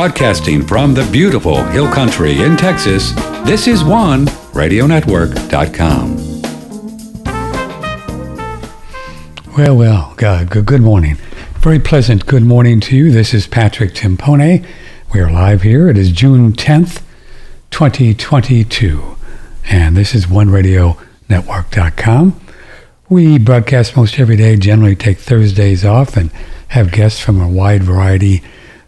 Broadcasting from the beautiful Hill Country in Texas, this is One RadioNetwork.com. Well, well, God, good, good morning. Very pleasant good morning to you. This is Patrick Timpone. We are live here. It is June 10th, 2022. And this is OneRadioNetwork.com. We broadcast most every day, generally take Thursdays off, and have guests from a wide variety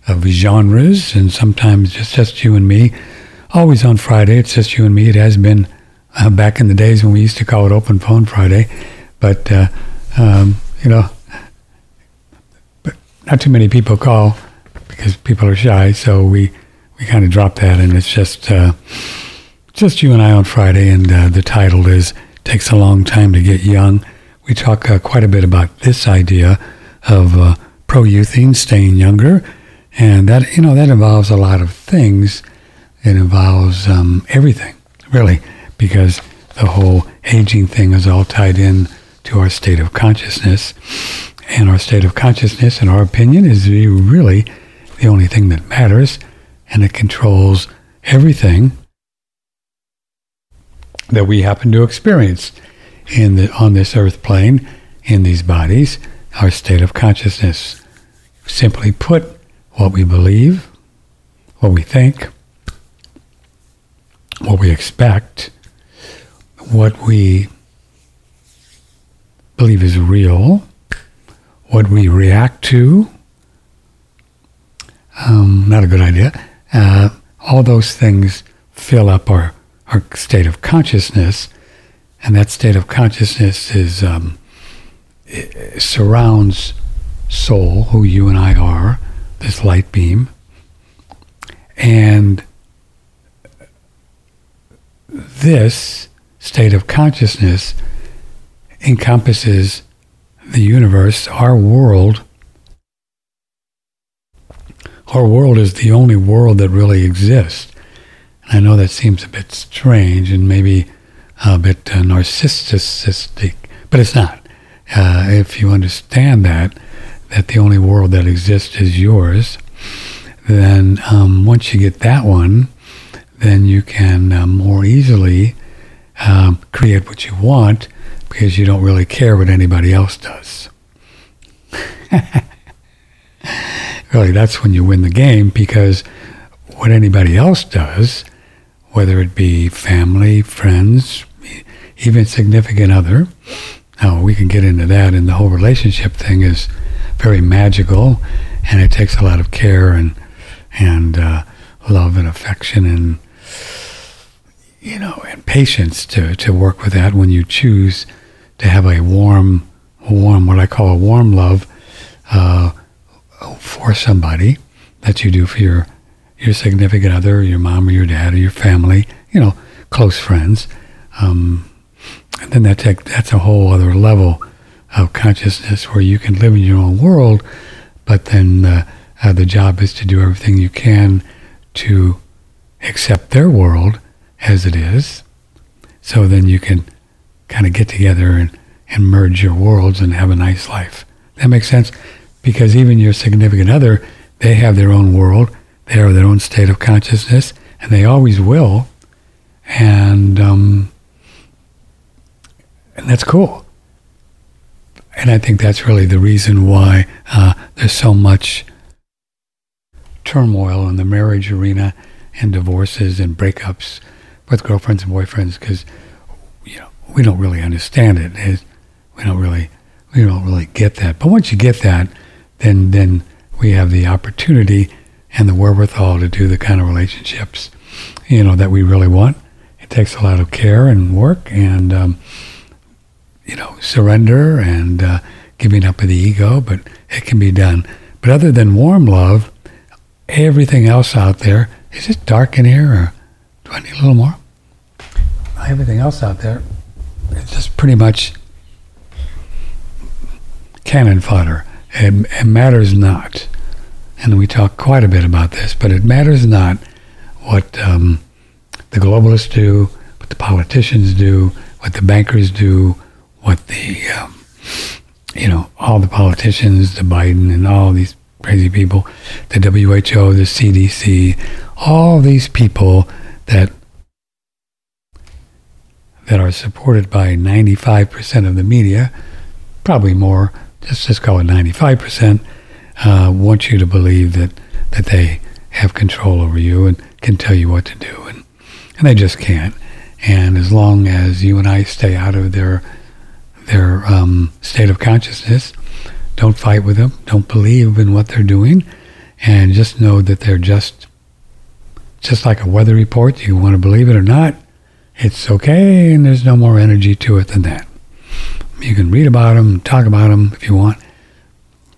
of genres, and sometimes it's just you and me. Always on Friday, it's just you and me. It has been uh, back in the days when we used to call it Open Phone Friday, but uh, um, you know, but not too many people call because people are shy. So we we kind of dropped that, and it's just uh, just you and I on Friday. And uh, the title is "Takes a Long Time to Get Young." We talk uh, quite a bit about this idea of uh, pro-youthing, staying younger and that, you know, that involves a lot of things. It involves um, everything, really, because the whole aging thing is all tied in to our state of consciousness. And our state of consciousness, in our opinion, is really the only thing that matters, and it controls everything that we happen to experience in the, on this earth plane, in these bodies, our state of consciousness. Simply put, what we believe, what we think, what we expect, what we believe is real, what we react to. Um, not a good idea. Uh, all those things fill up our, our state of consciousness, and that state of consciousness is um, surrounds soul, who you and I are, this light beam. And this state of consciousness encompasses the universe, our world. Our world is the only world that really exists. And I know that seems a bit strange and maybe a bit uh, narcissistic, but it's not. Uh, if you understand that, that the only world that exists is yours, then um, once you get that one, then you can uh, more easily um, create what you want because you don't really care what anybody else does. really, that's when you win the game because what anybody else does, whether it be family, friends, even significant other, now we can get into that, and the whole relationship thing is very magical, and it takes a lot of care and and uh, love and affection and you know and patience to to work with that when you choose to have a warm warm what I call a warm love uh, for somebody that you do for your your significant other, your mom or your dad or your family, you know, close friends. Um, and then that take, that's a whole other level of consciousness where you can live in your own world, but then uh, uh, the job is to do everything you can to accept their world as it is. So then you can kind of get together and, and merge your worlds and have a nice life. That makes sense? Because even your significant other, they have their own world, they are their own state of consciousness, and they always will. And um, and that's cool. And I think that's really the reason why uh, there's so much turmoil in the marriage arena and divorces and breakups with girlfriends and boyfriends because you know we don't really understand it. It's, we don't really we don't really get that. But once you get that, then then we have the opportunity and the wherewithal to do the kind of relationships you know that we really want. It takes a lot of care and work and um, you know, surrender and uh, giving up of the ego, but it can be done. But other than warm love, everything else out there, is it dark in here or do I need a little more? Everything else out there, it's just pretty much cannon fodder. It, it matters not. And we talk quite a bit about this, but it matters not what um, the globalists do, what the politicians do, what the bankers do, what the, um, you know, all the politicians, the Biden and all these crazy people, the WHO, the CDC, all these people that that are supported by 95% of the media, probably more, just just call it 95%, uh, want you to believe that that they have control over you and can tell you what to do, and and they just can't. And as long as you and I stay out of their their um, state of consciousness, don't fight with them. Don't believe in what they're doing, and just know that they're just just like a weather report. You want to believe it or not, it's okay, and there's no more energy to it than that. You can read about them, talk about them if you want.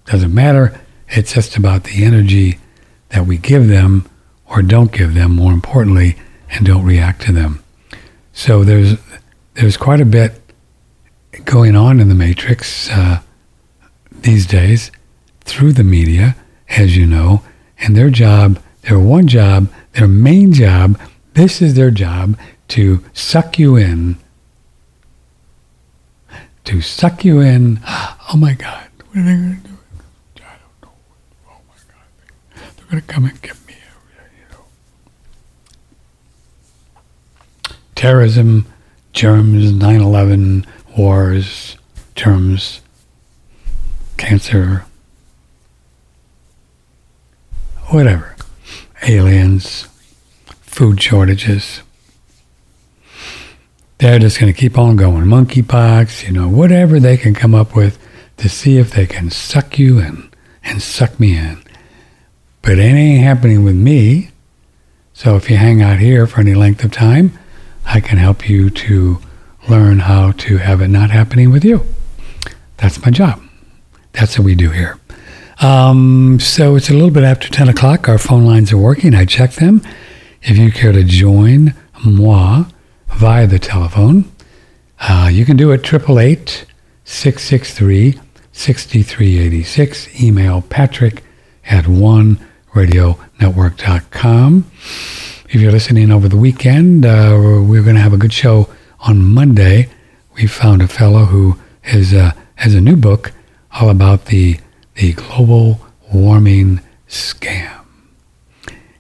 Doesn't matter. It's just about the energy that we give them or don't give them, more importantly, and don't react to them. So there's there's quite a bit going on in the matrix uh, these days through the media, as you know, and their job, their one job, their main job, this is their job to suck you in. To suck you in. Oh my God, what are they going to do? I don't know. Oh my God, they're going to come and get me. You know. Terrorism, germs, 9 11, wars, germs, cancer, whatever, aliens, food shortages. They're just going to keep on going. Monkeypox, you know, whatever they can come up with to see if they can suck you in and suck me in. But it ain't happening with me. So if you hang out here for any length of time, I can help you to learn how to have it not happening with you. That's my job. That's what we do here. Um, so it's a little bit after 10 o'clock. Our phone lines are working. I checked them. If you care to join moi via the telephone, uh, you can do it 888 663 6386. Email patrick at oneradionetwork.com. If you're listening over the weekend, uh, we're going to have a good show on Monday. We found a fellow who has, uh, has a new book all about the, the global warming scam.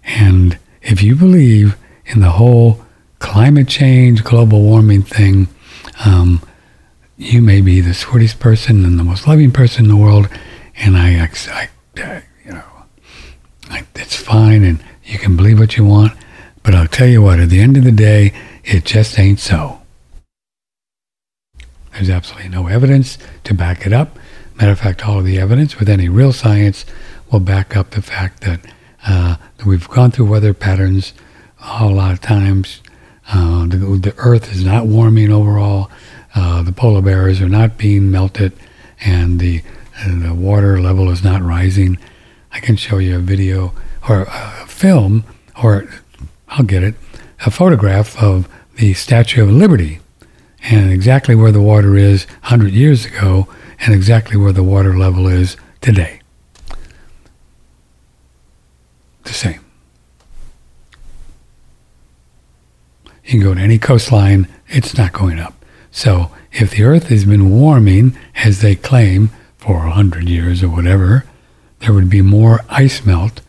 And if you believe in the whole climate change, global warming thing, um, you may be the sweetest person and the most loving person in the world. And I, I, I you know, I, it's fine and you can believe what you want. But I'll tell you what, at the end of the day, it just ain't so. There's absolutely no evidence to back it up. Matter of fact, all of the evidence with any real science will back up the fact that, uh, that we've gone through weather patterns a lot of times. Uh, the, the, Earth is not warming overall. Uh, the polar bears are not being melted, and the the water level is not rising. I can show you a video or a film, or I'll get it, a photograph of the Statue of Liberty and exactly where the water is 100 years ago and exactly where the water level is today. The same. You can go to any coastline, it's not going up. So if the Earth has been warming, as they claim, for 100 years or whatever, there would be more ice melt,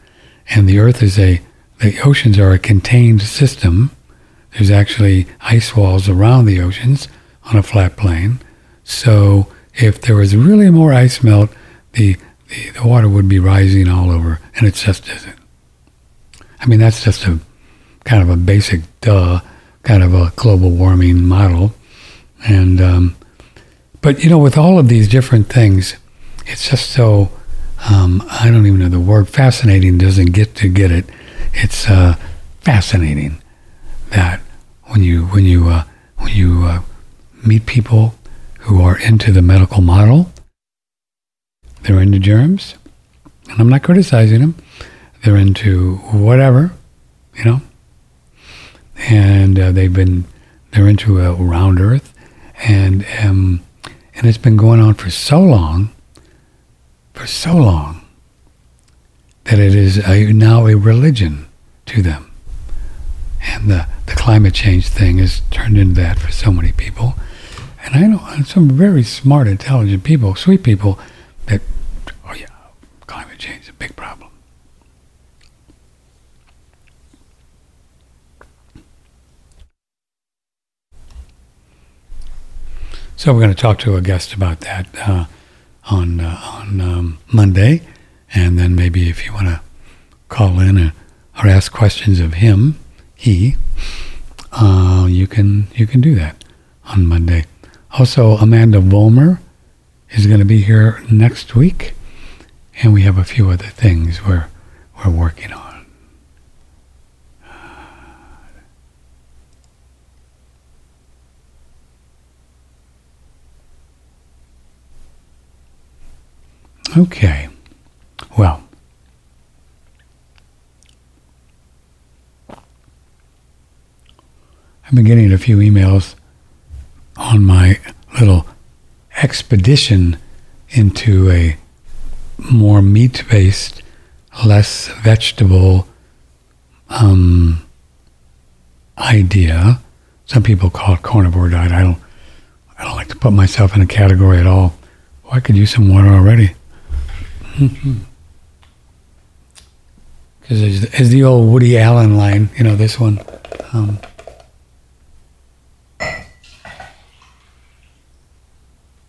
and the Earth is a, the oceans are a contained system. There's actually ice walls around the oceans on a flat plane. So if there was really more ice melt, the, the, the water would be rising all over, and it just isn't. I mean, that's just a kind of a basic duh, kind of a global warming model. And, um, but you know, with all of these different things, it's just so, um, I don't even know the word fascinating doesn't get to get it. It's uh, fascinating that when you, when you, uh, when you uh, meet people who are into the medical model. They're into germs, and I'm not criticizing them. They're into whatever, you know, and uh, they've been they're into a round Earth, and um, and it's been going on for so long, for so long, that it is a, now a religion to them, and the, the climate change thing has turned into that for so many people. And I know some very smart, intelligent people, sweet people, that, oh yeah, climate change is a big problem. So we're going to talk to a guest about that uh, on uh, on um, Monday, and then maybe if you want to call in or, or ask questions of him he, uh, you can you can do that on Monday. Also, Amanda Vollmer is going to be here next week, and we have a few other things we're we're working on. Okay. Well, I've been getting a few emails on my little expedition into a more meat based, less vegetable um, idea. Some people call it carnivore diet. I don't. I don't like to put myself in a category at all. Oh, I could use some water already. Because as, the old Woody Allen line, you know, this one. Um,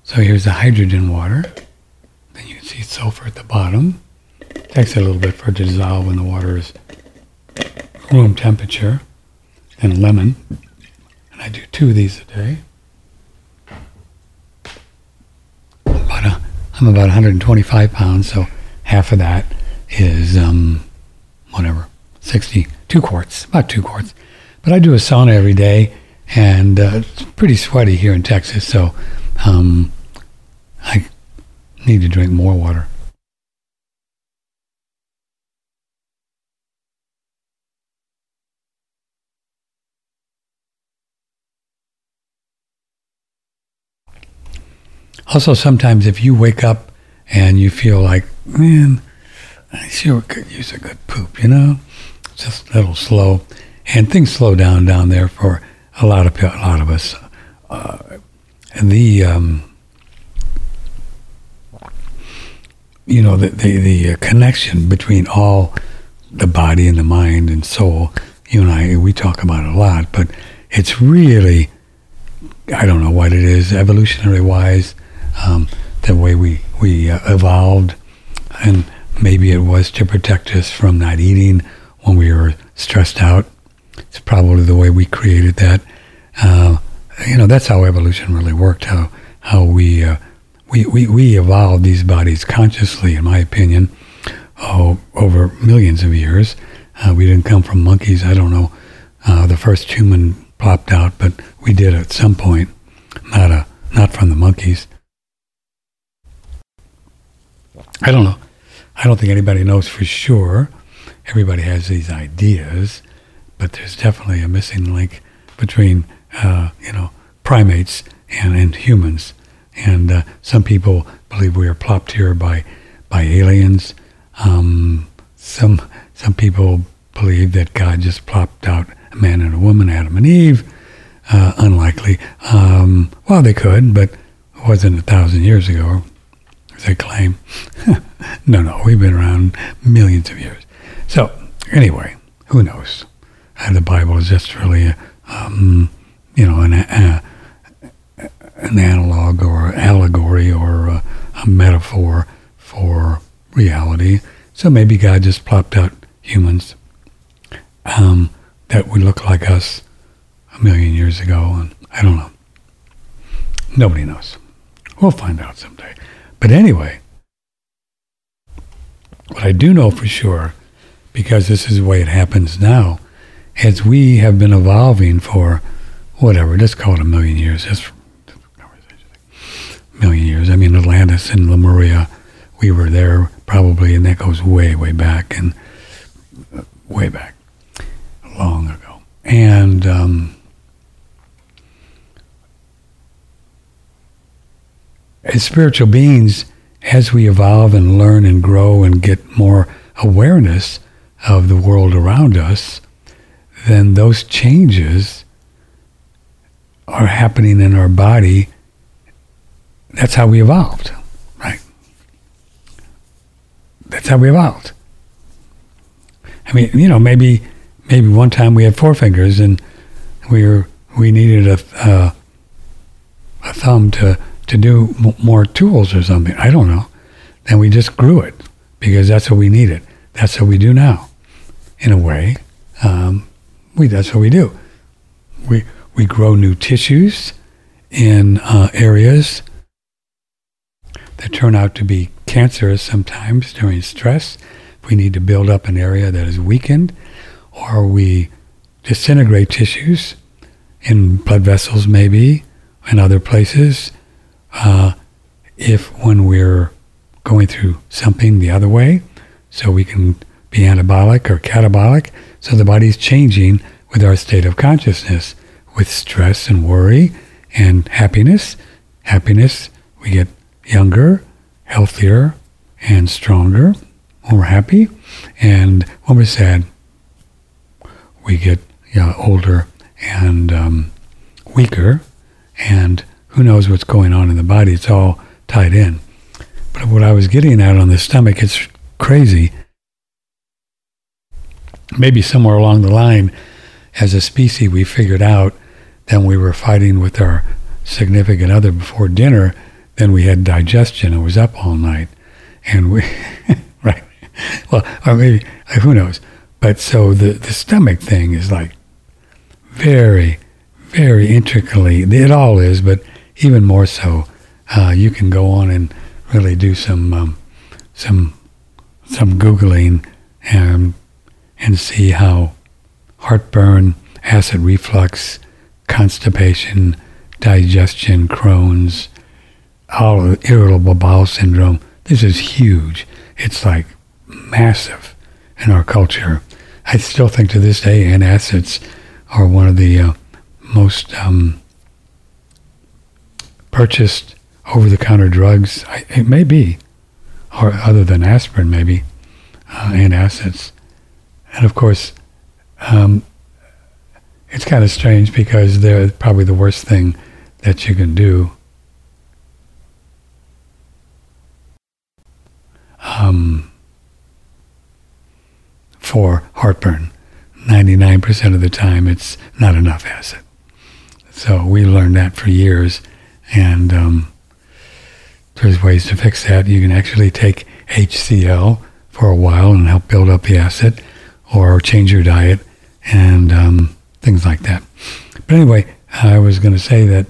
so here's the hydrogen water. Then you can see sulfur at the bottom. It takes a little bit for it to dissolve when the water is room temperature. And lemon. And I do two of these a day. About a, I'm about 125 pounds, so half of that is um, whatever, 60, two quarts, about two quarts. But I do a sauna every day, and uh, it's pretty sweaty here in Texas, so um, I need to drink more water. Also, sometimes if you wake up and you feel like, man, I sure could use a good poop, you know, just a little slow, and things slow down down there for a lot of a lot of us. Uh, and the um, you know the the, the uh, connection between all the body and the mind and soul. You and I we talk about a lot, but it's really I don't know what it is evolutionary wise. Um, the way we we uh, evolved, and maybe it was to protect us from not eating when we were stressed out. It's probably the way we created that. Uh, you know, that's how evolution really worked. How how we uh, we, we we evolved these bodies consciously, in my opinion, oh, over millions of years. Uh, we didn't come from monkeys. I don't know. Uh, the first human popped out, but we did at some point. Not a not from the monkeys. I don't know. I don't think anybody knows for sure. Everybody has these ideas, but there's definitely a missing link between, uh, you know, primates and, and humans. And uh, some people believe we are plopped here by, by aliens. Um, some, some people believe that God just plopped out a man and a woman, Adam and Eve. Uh, unlikely. Um, well, they could, but it wasn't a thousand years ago as they claim. no, no, we've been around millions of years. So, anyway, who knows? Uh, the Bible is just really, a, um, you know, an, a, an analog or allegory or a, a metaphor for reality. So maybe God just plopped out humans um, that would look like us a million years ago, and I don't know. Nobody knows. We'll find out someday. But anyway, what I do know for sure, because this is the way it happens now, as we have been evolving for whatever, let's call it a million years. That's million years. I mean, Atlantis and Lemuria, we were there probably, and that goes way, way back and uh, way back, long ago. And um, as spiritual beings, as we evolve and learn and grow and get more awareness of the world around us, then those changes are happening in our body. That's how we evolved, right? That's how we evolved. I mean, you know, maybe maybe one time we had four fingers and we were we needed a uh, a thumb to, to do m- more tools or something. I don't know. Then we just grew it because that's what we needed. That's what we do now, in a way. Um, we that's what we do. We we grow new tissues in uh, areas that turn out to be cancerous sometimes during stress. We need to build up an area that is weakened, or we disintegrate tissues in blood vessels, maybe, and other places. Uh, if when we're going through something the other way, so we can be anabolic or catabolic, so the body's changing with our state of consciousness, with stress and worry and happiness. Happiness, we get younger, healthier, and stronger we're happy. And when we're sad, we get know, older and um, weaker. And who knows what's going on in the body? It's all tied in. But what I was getting at on the stomach, it's crazy. Maybe somewhere along the line, as a species, we figured out that we were fighting with our significant other before dinner, then we had digestion and was up all night. And we, right? Well, or maybe, who knows? But so the, the stomach thing is like very, very intricately, it all is, but even more so. Uh, you can go on and really do some um, some some googling and and see how heartburn, acid reflux, constipation, digestion, Crohn's, all of irritable bowel syndrome. This is huge. It's like massive in our culture. I still think to this day antacids are one of the uh, most um, purchased over-the-counter drugs. I, it may be, or other than aspirin, maybe, uh, antacids. And of course, um, it's kind of strange because they're probably the worst thing that you can do. Um, for heartburn. 99% of the time, it's not enough acid. So we learned that for years, and um, there's ways to fix that. You can actually take HCl for a while and help build up the acid, or change your diet, and um, things like that. But anyway, I was going to say that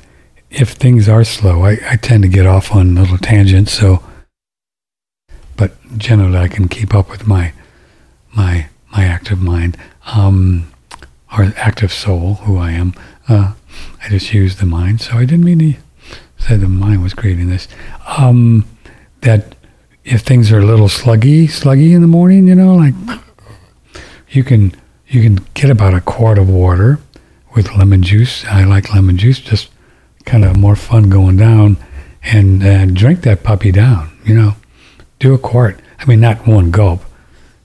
if things are slow, I, I tend to get off on little tangents. So, but generally, I can keep up with my my my active mind um, or active soul, who I am. Uh, I just use the mind. So I didn't mean to say the mind was creating this. Um, that if things are a little sluggy, sluggy in the morning, you know, like you can you can get about a quart of water with lemon juice. I like lemon juice, just kind of more fun going down, and uh, drink that puppy down. You know, do a quart. I mean, not one gulp,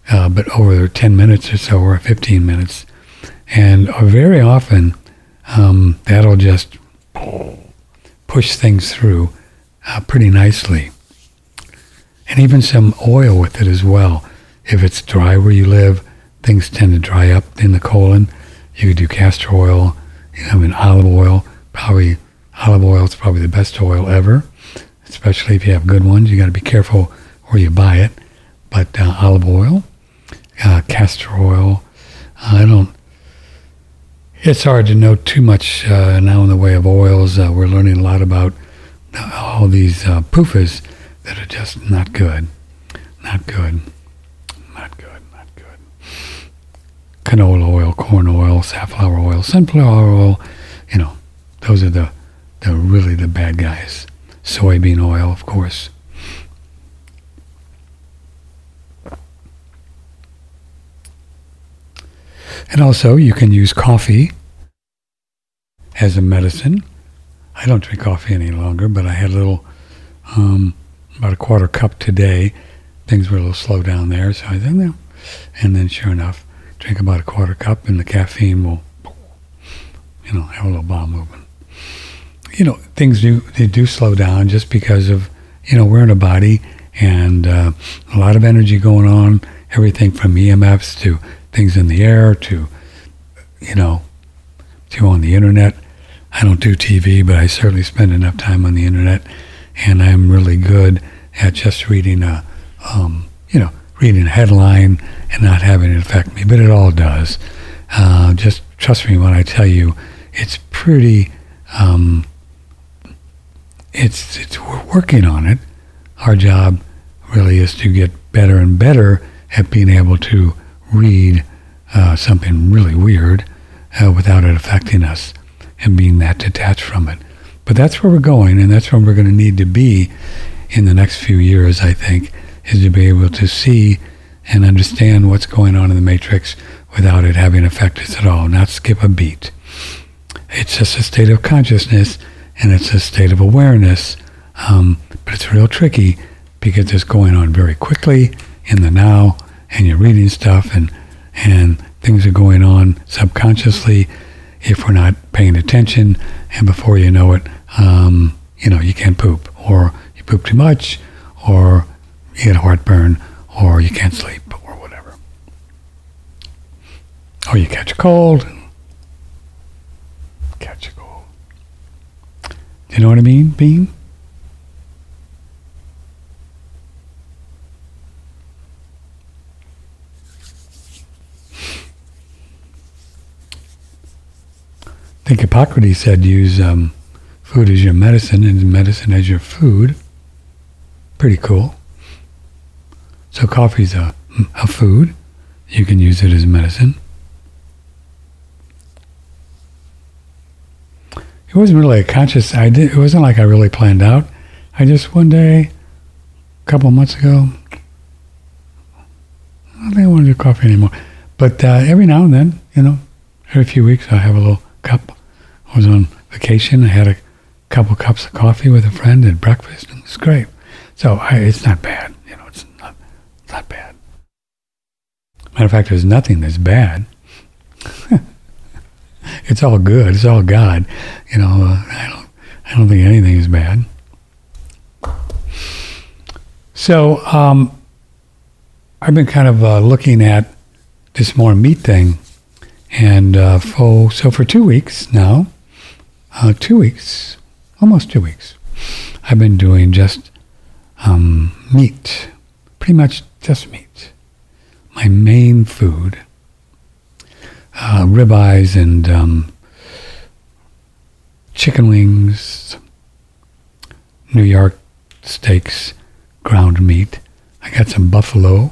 uh, but over 10 minutes or so, or 15 minutes, and uh, very often um, that'll just push things through uh, pretty nicely. And even some oil with it as well. If it's dry where you live, things tend to dry up in the colon. You could do castor oil, you I mean olive oil. Probably olive oil is probably the best oil ever, especially if you have good ones. You got to be careful where you buy it. But uh, olive oil, uh, castor oil, uh, I don't. It's hard to know too much uh, now in the way of oils. Uh, we're learning a lot about all these uh, PUFAs that are just not good, not good, not good, not good canola oil, corn oil, safflower oil, sunflower oil. You know, those are the, the really the bad guys. Soybean oil, of course. And also, you can use coffee as a medicine. I don't drink coffee any longer, but I had a little, um, about a quarter cup today. Things were a little slow down there, so I said, no. And then, sure enough, drink about a quarter cup, and the caffeine will, you know, have a little bowel movement. You know, things do they do slow down just because of you know we're in a body and uh, a lot of energy going on. Everything from EMFs to things in the air to you know to on the internet. I don't do TV, but I certainly spend enough time on the internet, and I'm really good at just reading a, um, you know, reading a headline and not having it affect me. But it all does. Uh, just trust me when I tell you, it's pretty. Um, it's it's we're working on it. Our job really is to get better and better at being able to read uh, something really weird uh, without it affecting us and being that detached from it. But that's where we're going, and that's where we're going to need to be in the next few years, I think, is to be able to see and understand what's going on in the matrix without it having affect us at all, not skip a beat. It's just a state of consciousness and it's a state of awareness, um, but it's real tricky because it's going on very quickly in the now, and you're reading stuff and and things are going on subconsciously if we're not paying attention, and before you know it, um, you know you can't poop, or you poop too much, or you get a heartburn, or you can't sleep, or whatever, or you catch a cold. Catch a cold. Do you know what I mean, Bean? Think Hippocrates said use um, food as your medicine and medicine as your food. Pretty cool. So coffee's a, a food. You can use it as medicine. It wasn't really a conscious idea. It wasn't like I really planned out. I just one day, a couple months ago, I don't think I want to do coffee anymore. But uh, every now and then, you know, every few weeks I have a little cup. I was on vacation. I had a couple cups of coffee with a friend at breakfast, and it's great. So I, it's not bad. You know, it's not, it's not bad. Matter of fact, there's nothing that's bad. it's all good. It's all God. You know, uh, I don't, I don't think anything is bad. So um, I've been kind of uh, looking at this more meat thing, and uh, for, so for two weeks now, uh, two weeks, almost two weeks, I've been doing just um, meat, pretty much just meat. My main food, uh, ribeyes and um, chicken wings, New York steaks, ground meat. I got some buffalo,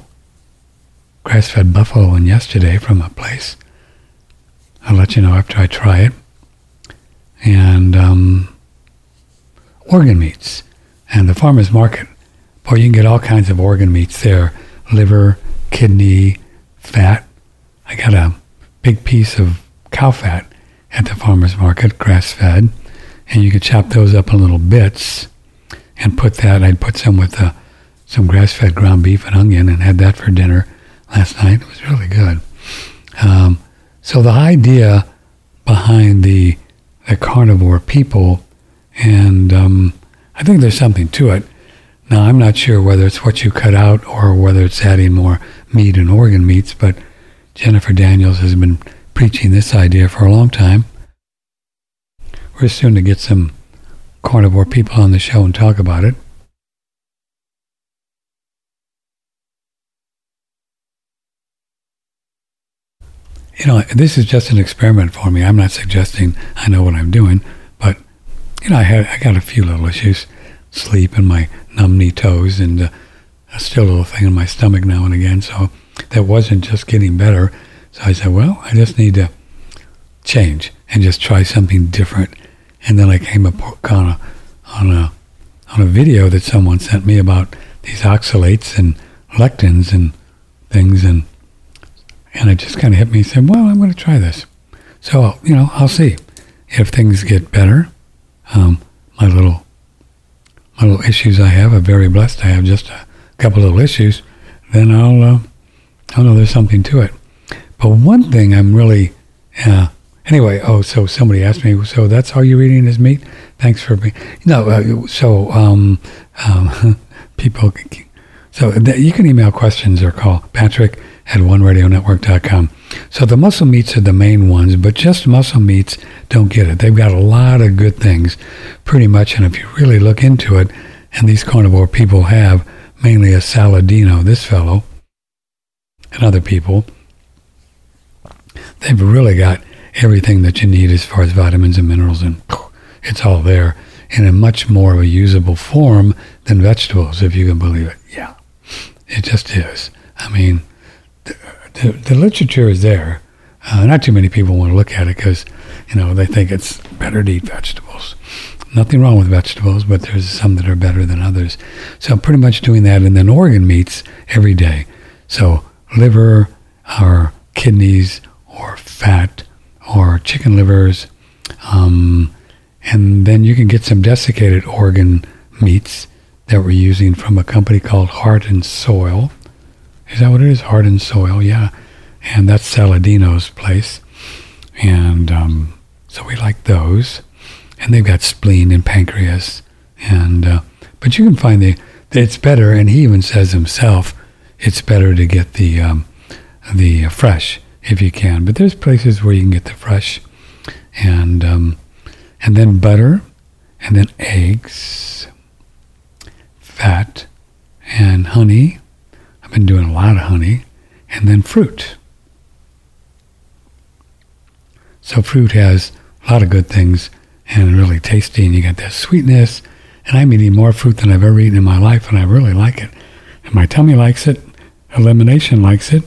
grass-fed buffalo in yesterday from a place. I'll let you know after I try it and um, organ meats. And the farmer's market, boy, you can get all kinds of organ meats there liver, kidney, fat. I got a big piece of cow fat at the farmer's market, grass fed, and you could chop those up in little bits and put that. I'd put some with uh, some grass fed ground beef and onion and had that for dinner last night. It was really good. Um, so the idea behind the the carnivore people, and um, I think there's something to it. Now, I'm not sure whether it's what you cut out or whether it's adding more meat and organ meats, but Jennifer Daniels has been preaching this idea for a long time. We're soon to get some carnivore people on the show and talk about it. You know, this is just an experiment for me. I'm not suggesting I know what I'm doing, but you know, I had I got a few little issues, sleep and my numb knee toes, and uh, still little thing in my stomach now and again. So that wasn't just getting better. So I said, well, I just need to change and just try something different. And then I came up on a on a on a video that someone sent me about these oxalates and lectins and things and and it just kind of hit me and said, well, I'm going to try this. So, you know, I'll see if things get better. Um, my little, my little issues I have, I'm very blessed. I have just a couple little issues. Then I'll, uh, I'll know there's something to it. But one thing I'm really, uh, anyway, oh, so somebody asked me, so that's all you're eating is meat? Thanks for being, no, uh, so um, um, people, so uh, you can email questions or call Patrick at oneradionetwork.com. So the muscle meats are the main ones, but just muscle meats don't get it. They've got a lot of good things, pretty much. And if you really look into it, and these carnivore people have mainly a Saladino, this fellow, and other people, they've really got everything that you need as far as vitamins and minerals, and it's all there in a much more of a usable form than vegetables, if you can believe it. Yeah, it just is. I mean, the, the, the literature is there. Uh, not too many people want to look at it because, you know, they think it's better to eat vegetables. Nothing wrong with vegetables, but there's some that are better than others. So I'm pretty much doing that, and then organ meats every day. So liver, or kidneys, or fat, or chicken livers, um, and then you can get some desiccated organ meats that we're using from a company called Heart and Soil. Is that what it is? Heart and Soil, yeah. And that's Saladino's place. And um, so we like those. And they've got spleen and pancreas. And uh, but you can find the it's better. And he even says himself, it's better to get the um, the uh, fresh if you can. But there's places where you can get the fresh. And um, and then butter, and then eggs, fat, and honey. I've been doing a lot of honey, and then fruit. So fruit has a lot of good things and really tasty, and you get that sweetness. And I'm eating more fruit than I've ever eaten in my life, and I really like it. And my tummy likes it. Elimination likes it,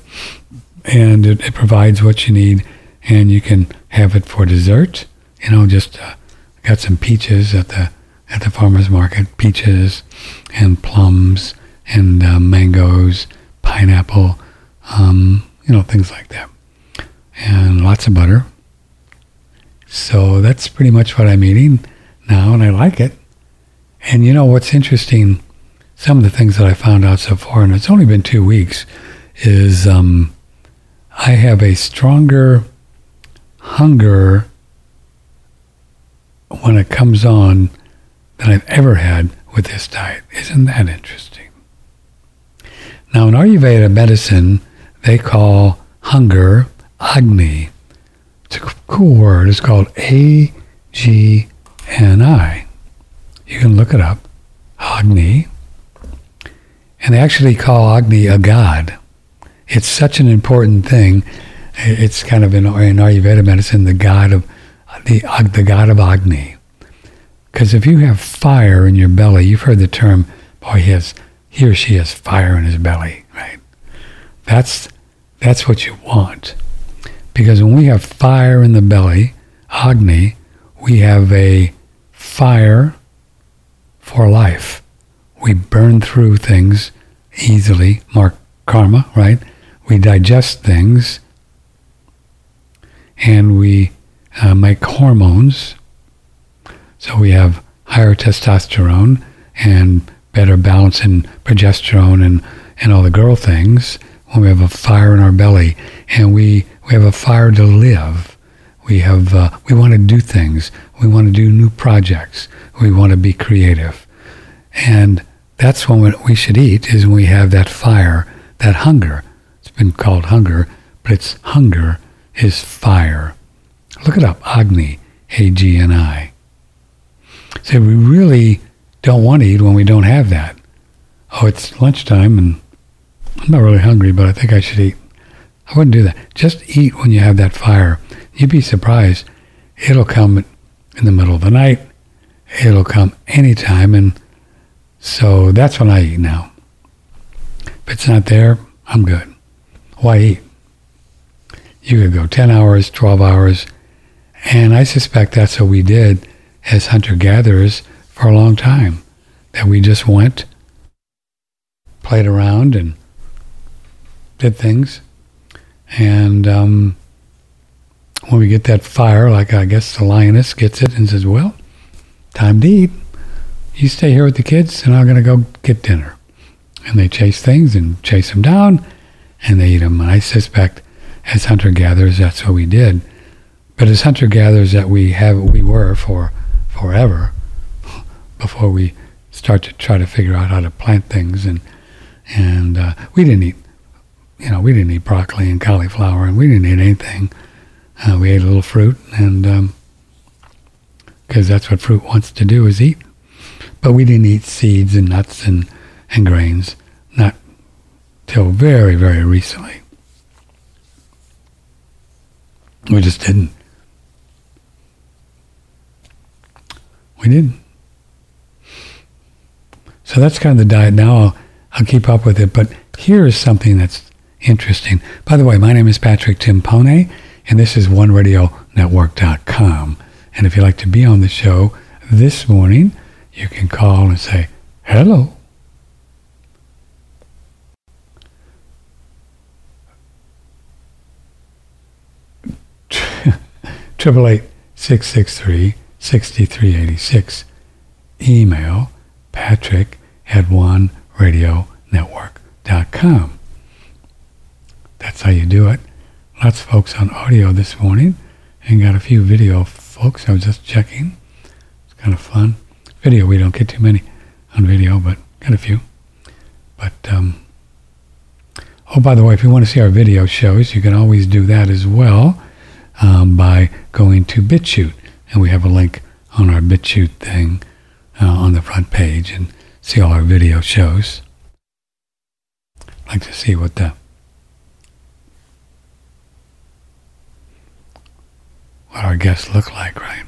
and it, it provides what you need. And you can have it for dessert. You know, just uh, got some peaches at the at the farmers market. Peaches and plums and uh, mangoes, pineapple, um, you know, things like that, and lots of butter. So that's pretty much what I'm eating now, and I like it. And you know what's interesting? Some of the things that I found out so far, and it's only been two weeks, is um, I have a stronger hunger when it comes on than I've ever had with this diet. Isn't that interesting? Now, in Ayurveda medicine, they call hunger Agni. It's a cool word. It's called A G N I. You can look it up. Agni. And they actually call Agni a god. It's such an important thing. It's kind of in, in Ayurveda medicine, the god of the, the god of Agni. Because if you have fire in your belly, you've heard the term, boy, he has, he or she has fire in his belly, right? That's, that's what you want. Because when we have fire in the belly, Agni, we have a fire for life. We burn through things easily, mark karma, right? We digest things and we uh, make hormones. So we have higher testosterone and better balance in progesterone and, and all the girl things when we have a fire in our belly and we, we have a fire to live. We have uh, we want to do things. We want to do new projects. We want to be creative, and that's when we should eat. Is when we have that fire, that hunger. It's been called hunger, but it's hunger is fire. Look it up, Agni, A-G-N-I. So we really don't want to eat when we don't have that. Oh, it's lunchtime and I'm not really hungry, but I think I should eat. I wouldn't do that. Just eat when you have that fire. You'd be surprised. It'll come in the middle of the night. It'll come anytime. And so that's when I eat now. If it's not there, I'm good. Why eat? You could go 10 hours, 12 hours, and I suspect that's what we did as hunter gatherers for a long time. That we just went, played around, and did things. And um, when we get that fire, like I guess the lioness gets it and says, Well, time to eat. You stay here with the kids, and I'm going to go get dinner. And they chase things and chase them down, and they eat them. And I suspect as hunter gatherers, that's what we did. But as hunter gatherers that we have, we were for forever, before we start to try to figure out how to plant things, and and uh, we didn't eat, you know, we didn't eat broccoli and cauliflower, and we didn't eat anything. Uh, we ate a little fruit, and because um, that's what fruit wants to do is eat. But we didn't eat seeds and nuts and, and grains, not till very, very recently. We just didn't. We didn't. So that's kind of the diet. Now I'll, I'll keep up with it. But here is something that's interesting. By the way, my name is Patrick Timpone, and this is OneRadioNetwork.com. And if you'd like to be on the show this morning, you can call and say, hello. Triple eight six six three sixty three eighty six. Email patrick at one radio network.com. That's how you do it. Lots of folks on audio this morning and got a few video folks. I was just checking. It's kind of fun. Video, we don't get too many on video, but got a few. But, um, oh, by the way, if you want to see our video shows, you can always do that as well um, by going to BitChute. And we have a link on our BitChute thing uh, on the front page and see all our video shows. Like to see what the what our guests look like, right?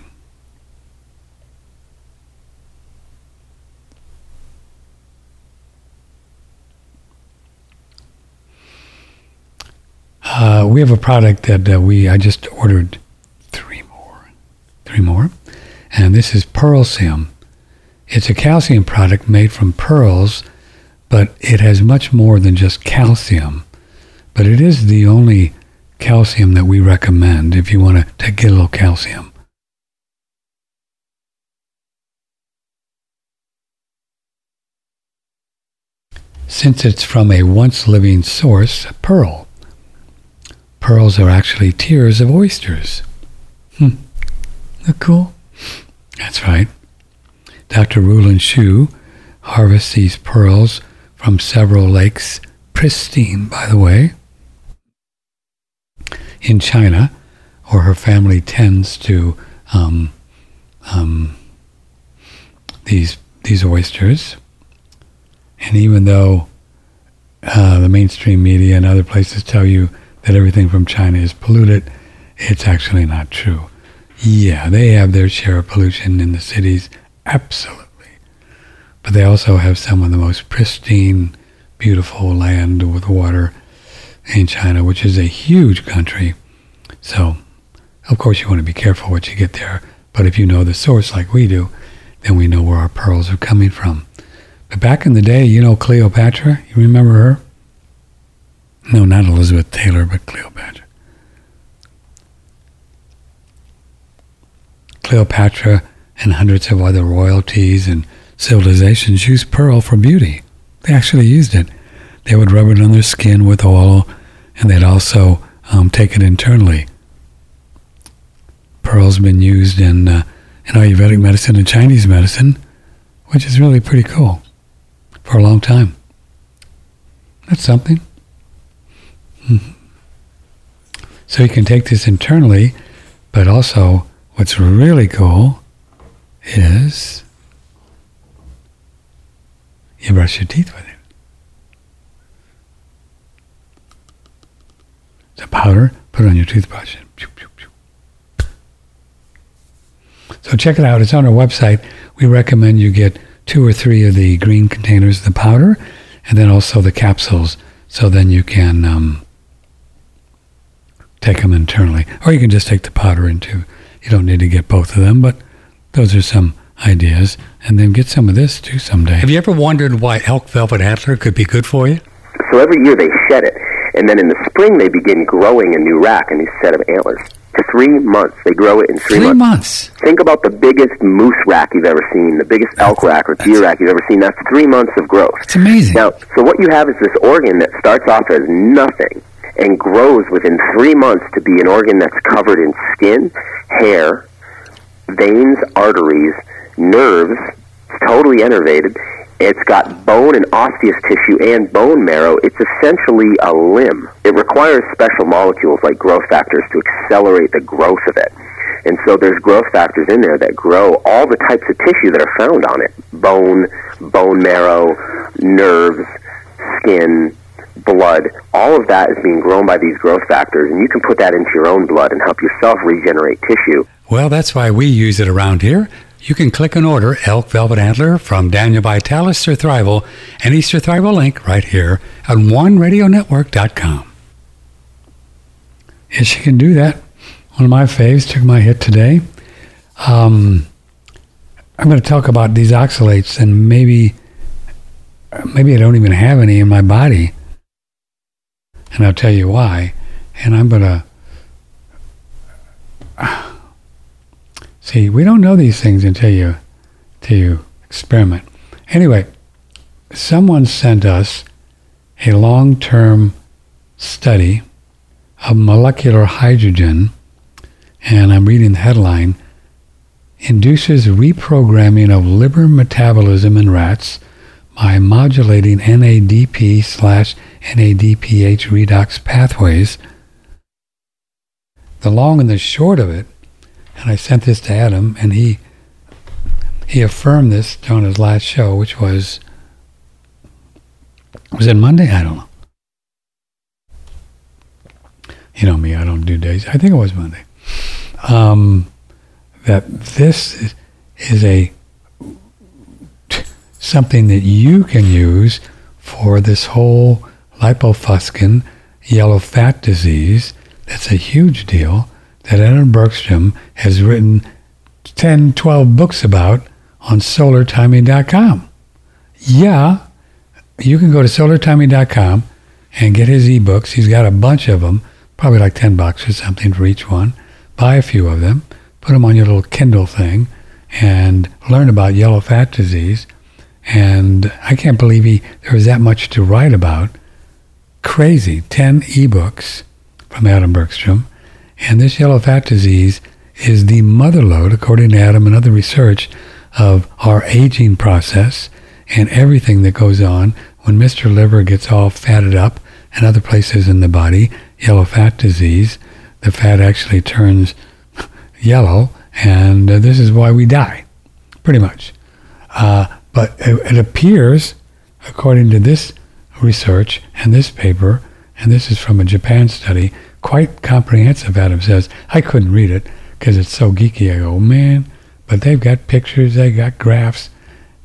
Uh, we have a product that uh, we I just ordered more, and this is Pearlsium. It's a calcium product made from pearls, but it has much more than just calcium. But it is the only calcium that we recommend if you want to get a little calcium. Since it's from a once living source, pearl. Pearls are actually tears of oysters. Hmm. That cool? That's right. Dr. Rulin Shu harvests these pearls from several lakes, pristine, by the way, in China, or her family tends to um, um, these these oysters. And even though uh, the mainstream media and other places tell you that everything from China is polluted, it's actually not true. Yeah, they have their share of pollution in the cities, absolutely. But they also have some of the most pristine, beautiful land with water in China, which is a huge country. So, of course, you want to be careful what you get there. But if you know the source like we do, then we know where our pearls are coming from. But back in the day, you know Cleopatra? You remember her? No, not Elizabeth Taylor, but Cleopatra. Cleopatra and hundreds of other royalties and civilizations used pearl for beauty. They actually used it. They would rub it on their skin with oil, and they'd also um, take it internally. Pearl's been used in uh, in Ayurvedic medicine and Chinese medicine, which is really pretty cool for a long time. That's something. Mm-hmm. So you can take this internally, but also what's really cool is you brush your teeth with it. The powder, put it on your toothbrush. So check it out. It's on our website. We recommend you get two or three of the green containers, the powder, and then also the capsules. So then you can um, take them internally. Or you can just take the powder into. You don't need to get both of them, but those are some ideas. And then get some of this too someday. Have you ever wondered why elk velvet antler could be good for you? So every year they shed it, and then in the spring they begin growing a new rack, a new set of antlers. Three months. They grow it in three, three months. months. Think about the biggest moose rack you've ever seen, the biggest elk rack or deer rack you've ever seen. That's three months of growth. It's amazing. Now, so what you have is this organ that starts off as nothing and grows within three months to be an organ that's covered in skin, hair, veins, arteries, nerves, it's totally innervated, It's got bone and osseous tissue and bone marrow. It's essentially a limb. It requires special molecules like growth factors to accelerate the growth of it. And so there's growth factors in there that grow all the types of tissue that are found on it. Bone, bone marrow, nerves, skin, blood, all of that is being grown by these growth factors, and you can put that into your own blood and help yourself regenerate tissue. Well, that's why we use it around here. You can click and order Elk Velvet Antler from Daniel Vitalis Surthrival and Easter Thrival link right here at OneRadioNetwork.com. Yes, you can do that. One of my faves took my hit today. Um, I'm going to talk about these oxalates and maybe maybe I don't even have any in my body. And I'll tell you why. And I'm going to See, we don't know these things until you, until you experiment. Anyway, someone sent us a long-term study of molecular hydrogen, and I'm reading the headline, induces reprogramming of liver metabolism in rats by modulating NADP slash NADPH redox pathways. The long and the short of it and I sent this to Adam, and he he affirmed this on his last show, which was was it Monday? I don't know. You know me, I don't do days. I think it was Monday. Um, that this is, is a something that you can use for this whole lipofuscin yellow fat disease. That's a huge deal that Adam Bergstrom has written 10, 12 books about on solartiming.com. Yeah, you can go to solartiming.com and get his ebooks. He's got a bunch of them, probably like 10 bucks or something for each one. Buy a few of them, put them on your little Kindle thing, and learn about yellow fat disease. And I can't believe he there was that much to write about. Crazy. 10 ebooks from Adam Bergstrom. And this yellow fat disease is the mother lode, according to Adam and other research, of our aging process and everything that goes on when Mr. Liver gets all fatted up and other places in the body, yellow fat disease, the fat actually turns yellow, and uh, this is why we die, pretty much. Uh, but it, it appears, according to this research and this paper, and this is from a Japan study, quite comprehensive, Adam says. I couldn't read it because it's so geeky. I go, man, but they've got pictures, they got graphs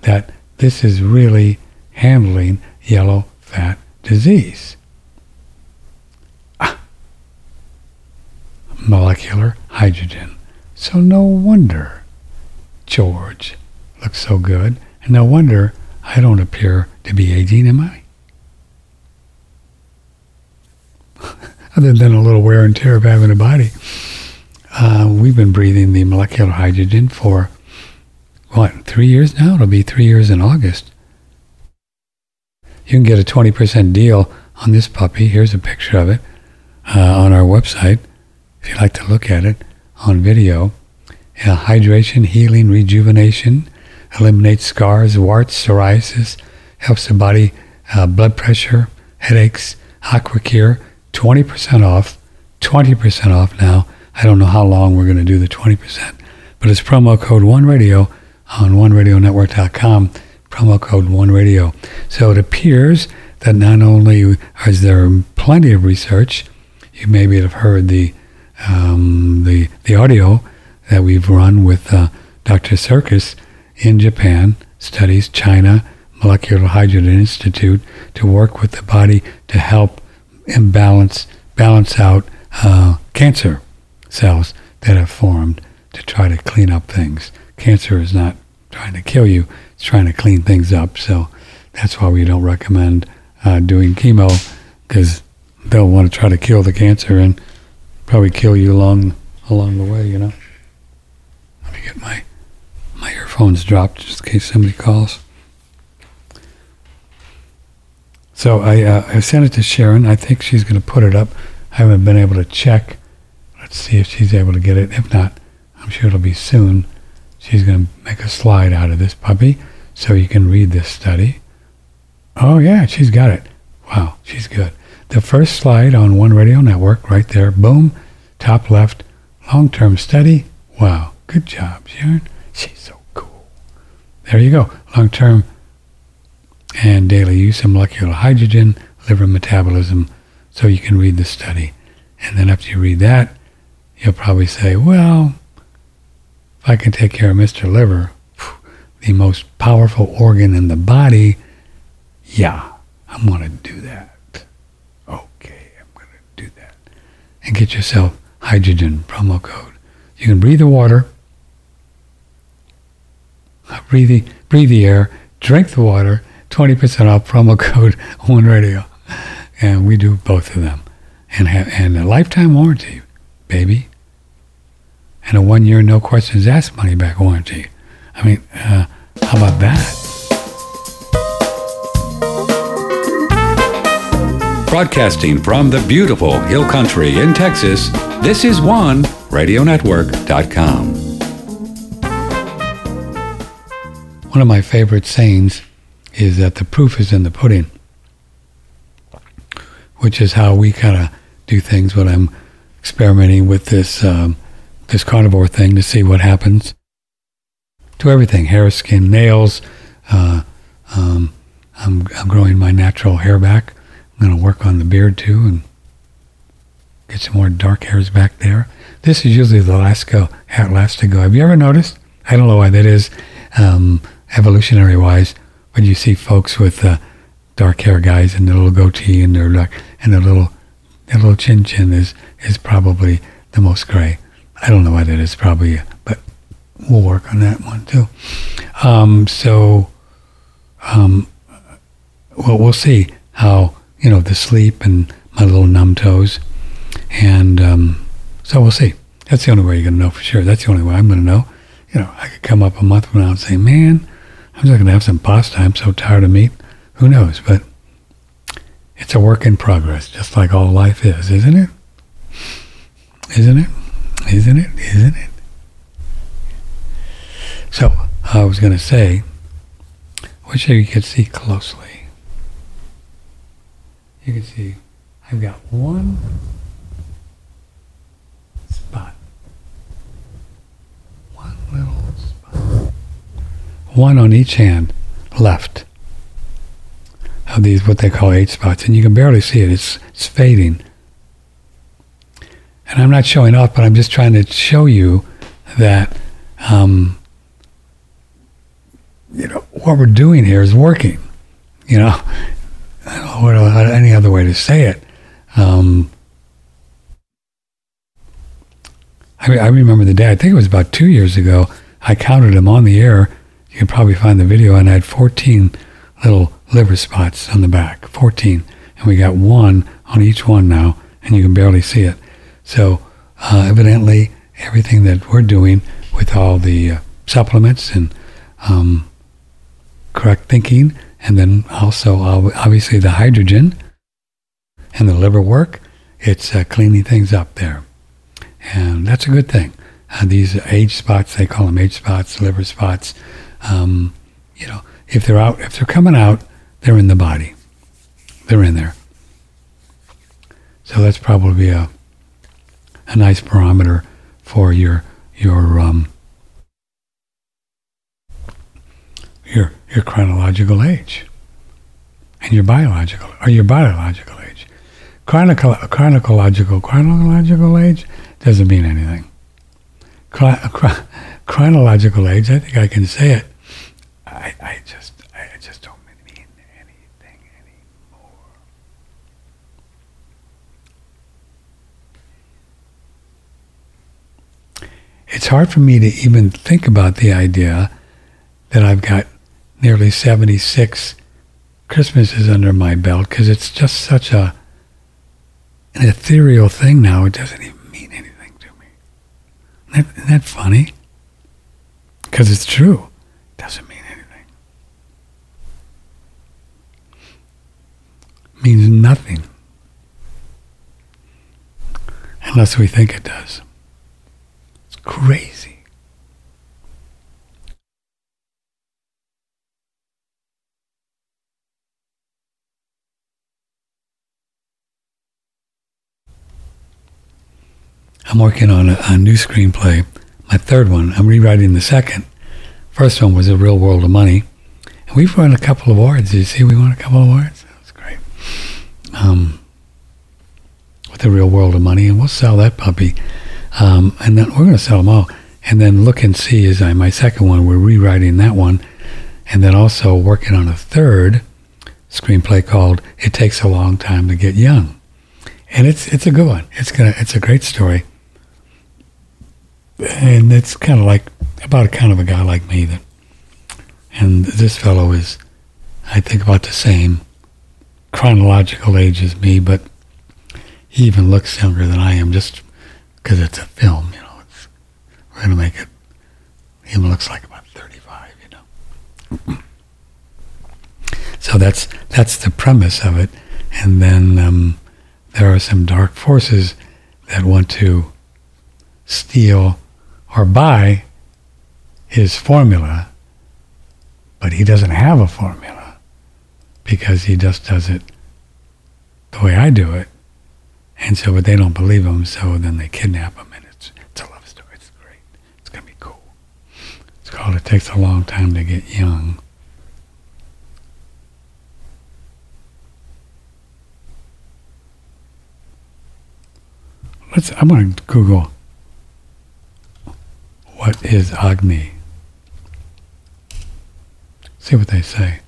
that this is really handling yellow fat disease. Ah. Molecular hydrogen. So no wonder George looks so good, and no wonder I don't appear to be aging, am I? other than a little wear and tear of having a body. Uh, we've been breathing the molecular hydrogen for, what, three years now? It'll be three years in August. You can get a 20% deal on this puppy. Here's a picture of it uh, on our website if you'd like to look at it on video. Uh, hydration, healing, rejuvenation, eliminates scars, warts, psoriasis, helps the body, uh, blood pressure, headaches, aqua cure, 20% off, 20% off now. I don't know how long we're going to do the 20%, but it's promo code OneRadio on OneRadioNetwork.com, promo code OneRadio. So it appears that not only is there plenty of research, you maybe have heard the um, the the audio that we've run with uh, Dr. Circus in Japan, studies China Molecular Hydrogen Institute to work with the body to help imbalance, balance out uh, cancer cells that have formed to try to clean up things. Cancer is not trying to kill you; it's trying to clean things up. So that's why we don't recommend uh, doing chemo because they'll want to try to kill the cancer and probably kill you along along the way. You know. Let me get my my earphones dropped just in case somebody calls. So I, uh, I sent it to Sharon. I think she's going to put it up. I haven't been able to check. Let's see if she's able to get it. If not, I'm sure it'll be soon. She's going to make a slide out of this puppy. so you can read this study. Oh, yeah, she's got it. Wow, she's good. The first slide on One Radio Network, right there, boom, top left, long term study. Wow, good job, Sharon. She's so cool. There you go. Long term and daily use of molecular hydrogen, liver metabolism, so you can read the study. And then after you read that, you'll probably say, well, if I can take care of Mr. Liver, the most powerful organ in the body, yeah, I'm going to do that. Okay, I'm going to do that. And get yourself hydrogen promo code. You can breathe the water, breathe the, breathe the air, drink the water, 20% off promo code One Radio. And we do both of them. And, have, and a lifetime warranty, baby. And a one year, no questions asked money back warranty. I mean, uh, how about that? Broadcasting from the beautiful Hill Country in Texas, this is one radionetwork.com. One of my favorite sayings is that the proof is in the pudding, which is how we kind of do things when I'm experimenting with this um, this carnivore thing to see what happens to everything hair, skin, nails. Uh, um, I'm, I'm growing my natural hair back. I'm going to work on the beard too and get some more dark hairs back there. This is usually the last go, last to go. Have you ever noticed? I don't know why that is, um, evolutionary wise, but you see folks with uh, dark hair guys and their little goatee and their like, and their little their little chin chin is is probably the most gray. I don't know why that is, probably, but we'll work on that one too. Um, so, um, well, we'll see how you know the sleep and my little numb toes, and um, so we'll see. That's the only way you're gonna know for sure. That's the only way I'm gonna know. You know, I could come up a month from now and say, "Man, I'm just gonna have some pasta. I'm so tired of meat." Who knows? But it's a work in progress, just like all life is, isn't it? Isn't it? Isn't it? Isn't it? So, I was going to say, wish you could see closely. You can see I've got one spot. One little. One on each hand left of these, what they call eight spots. And you can barely see it. It's, it's fading. And I'm not showing off, but I'm just trying to show you that um, you know, what we're doing here is working. You know, I don't know what, any other way to say it. Um, I, I remember the day, I think it was about two years ago, I counted them on the air. You can probably find the video, and I had 14 little liver spots on the back. 14. And we got one on each one now, and you can barely see it. So, uh, evidently, everything that we're doing with all the uh, supplements and um, correct thinking, and then also obviously the hydrogen and the liver work. It's uh, cleaning things up there, and that's a good thing. Uh, these age spots, they call them age spots, liver spots. Um, you know, if they're out, if they're coming out, they're in the body. They're in there. So that's probably a a nice barometer for your your um, your your chronological age and your biological or your biological age. Chronicle, chronological chronological age doesn't mean anything. chronological age, I think I can say it. I, I just I just don't mean anything anymore. It's hard for me to even think about the idea that I've got nearly 76 Christmases under my belt because it's just such a an ethereal thing now. It doesn't even mean anything to me. Isn't that, isn't that funny? Because it's true. means nothing unless we think it does. It's crazy. I'm working on a, a, new screenplay, my third one. I'm rewriting the second. First one was A Real World of Money. And we've won a couple of awards. Did you see we won a couple of awards? Um, with The Real World of Money, and we'll sell that puppy. Um, and then we're going to sell them all. And then Look and See is uh, my second one. We're rewriting that one. And then also working on a third screenplay called It Takes a Long Time to Get Young. And it's it's a good one. It's gonna it's a great story. And it's kind of like about a kind of a guy like me that and this fellow is I think about the same chronological age as me, but he even looks younger than I am just because it's a film, you know. It's, we're going to make it, he looks like about 35, you know. So that's that's the premise of it, and then um, there are some dark forces that want to steal or buy his formula, but he doesn't have a formula because he just does it the way I do it, and so but they don't believe him, so then they kidnap him, and it's it's a love story. It's great. It's gonna be cool. It's called "It Takes a Long Time to Get Young." Let's. I'm going to Google. What is Agni? See what they say.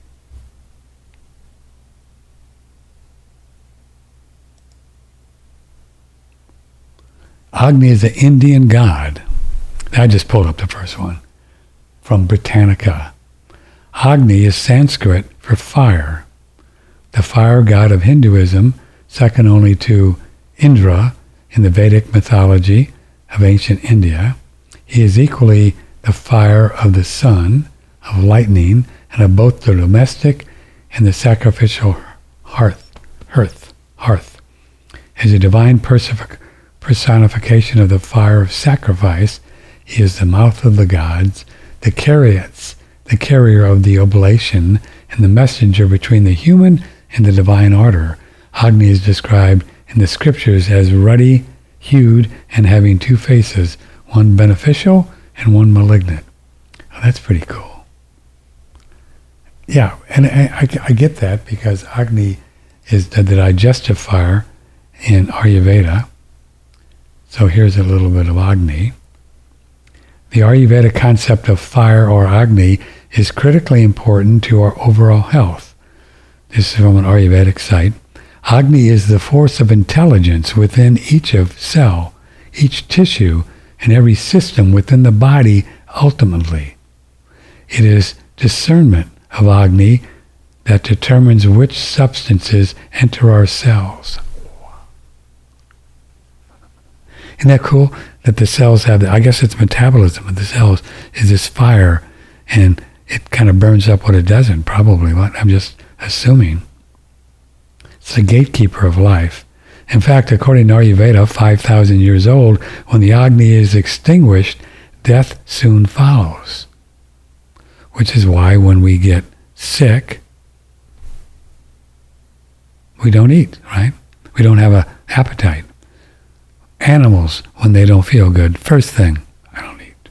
Agni is an Indian god. I just pulled up the first one from Britannica. Agni is Sanskrit for fire, the fire god of Hinduism, second only to Indra in the Vedic mythology of ancient India. He is equally the fire of the sun, of lightning, and of both the domestic and the sacrificial hearth. Hearth. Hearth. As a divine personification of the fire of sacrifice, he is the mouth of the gods, the caryatid, the carrier of the oblation, and the messenger between the human and the divine order. Agni is described in the scriptures as ruddy hued and having two faces, one beneficial and one malignant. That's pretty cool. Yeah, and I, I, I get that because Agni is the, the digestive fire in Ayurveda. So here's a little bit of Agni. The Ayurveda concept of fire or Agni is critically important to our overall health. This is from an Ayurvedic site. Agni is the force of intelligence within each of cell, each tissue, and every system within the body ultimately. It is discernment of Agni that determines which substances enter our cells. Isn't that cool? That the cells have, I guess it's metabolism of the cells is this fire and it kind of burns up what it doesn't, probably. What I'm just assuming. It's the gatekeeper of life. In fact, according to Ayurveda, 5,000 years old, when the Agni is extinguished, death soon follows. Which is why when we get sick, we don't eat, right? We don't have an appetite. Animals, when they don't feel good, first thing, I don't eat.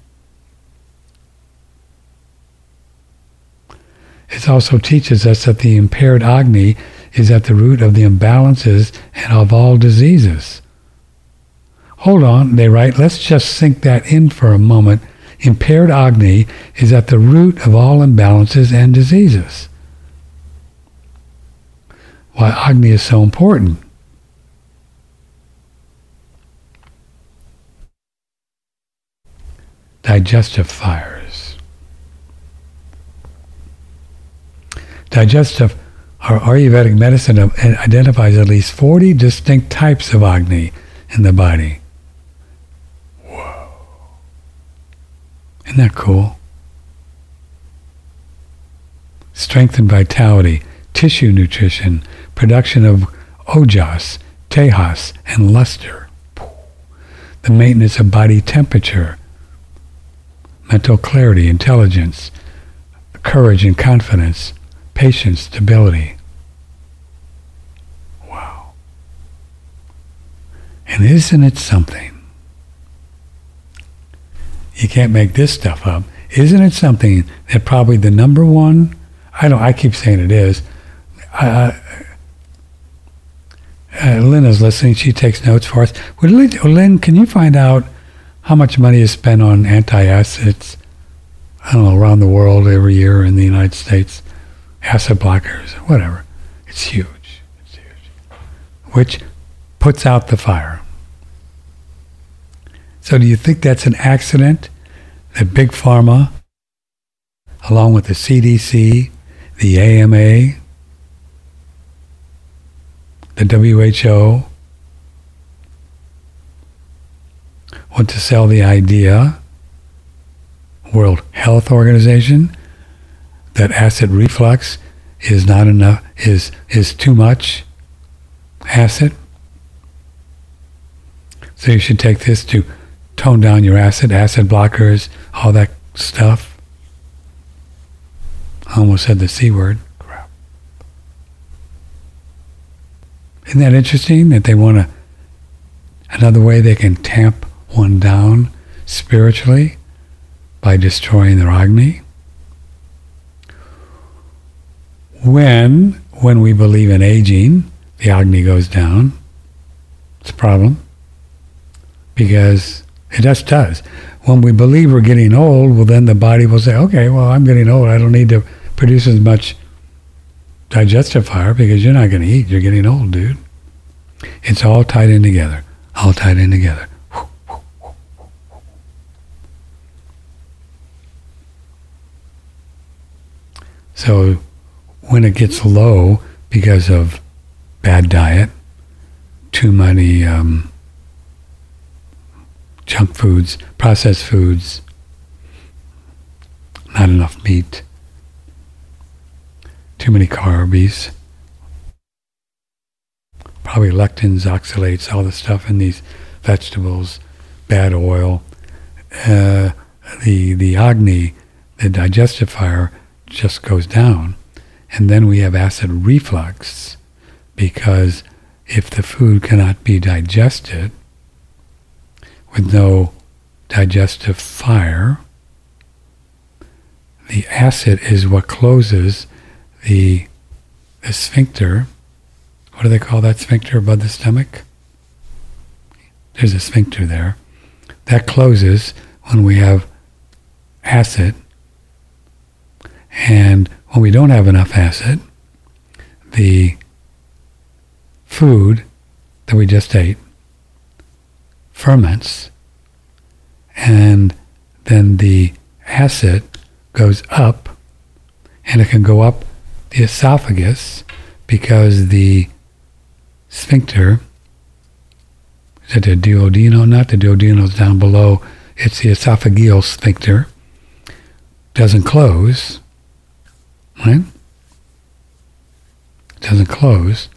It also teaches us that the impaired Agni is at the root of the imbalances and of all diseases. Hold on, they write, let's just sink that in for a moment. Impaired Agni is at the root of all imbalances and diseases. Why Agni is so important. Digestive fires. Digestive our Ayurvedic medicine identifies at least 40 distinct types of Agni in the body. Whoa. Isn't that cool? Strength and vitality, tissue nutrition, production of ojas, tejas, and luster. The maintenance of body temperature, mental clarity, intelligence, courage and confidence, patience, stability. Wow. And isn't it something You can't make this stuff up. Isn't it something that probably the number one? I don't. I keep saying it is. Uh, uh, Lynn is listening. She takes notes for us. Would Lynn, Lynn, can you find out how much money is spent on antacids? I don't know around the world every year in the United States, acid blockers, whatever. It's huge. It's huge. Which puts out the fire. So do you think that's an accident that Big Pharma, along with the CDC, the AMA, the WHO, want to sell the idea, World Health Organization, that acid reflux is not enough, is, is too much acid. So you should take this to tone down your acid, acid blockers, all that stuff. I almost said the C word. Crap. Isn't that interesting that they want to, another way they can tamp one down spiritually by destroying their Agni? When, when we believe in aging, the Agni goes down. It's a problem because it just does. When we believe we're getting old, well, then the body will say, okay, well, I'm getting old. I don't need to produce as much digestive fire because you're not going to eat. You're getting old, dude. It's all tied in together. All tied in together. So when it gets low because of bad diet, too many um, junk foods, processed foods, not enough meat, too many carbs, probably lectins, oxalates, all the stuff in these vegetables, bad oil. Uh, the the agni, the digestive fire, just goes down, and then we have acid reflux because if the food cannot be digested, with no digestive fire. The acid is what closes the, the sphincter. What do they call that sphincter above the stomach? There's a sphincter there. That closes when we have acid. And when we don't have enough acid, the food that we just ate ferments, and then the acid goes up, and it can go up the esophagus because the sphincter, is it the duodenum? Not the duodenum is down below. It's the esophageal sphincter. Doesn't close, right? It Doesn't close,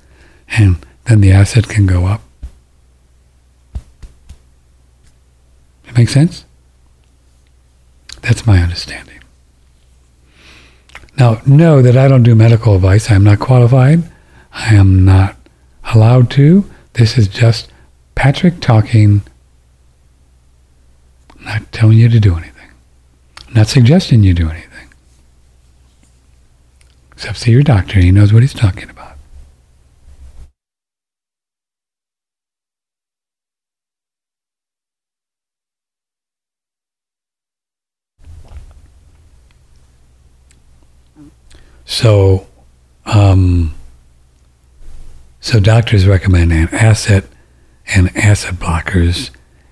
and then the acid can go up. That make sense? That's my understanding. Now, know that I don't do medical advice. I am not qualified. I am not allowed to. This is just Patrick talking, not telling you to do anything, not suggesting you do anything. Except see your doctor. He knows what he's talking about. So, um, so doctors recommend an acid and acid blockers,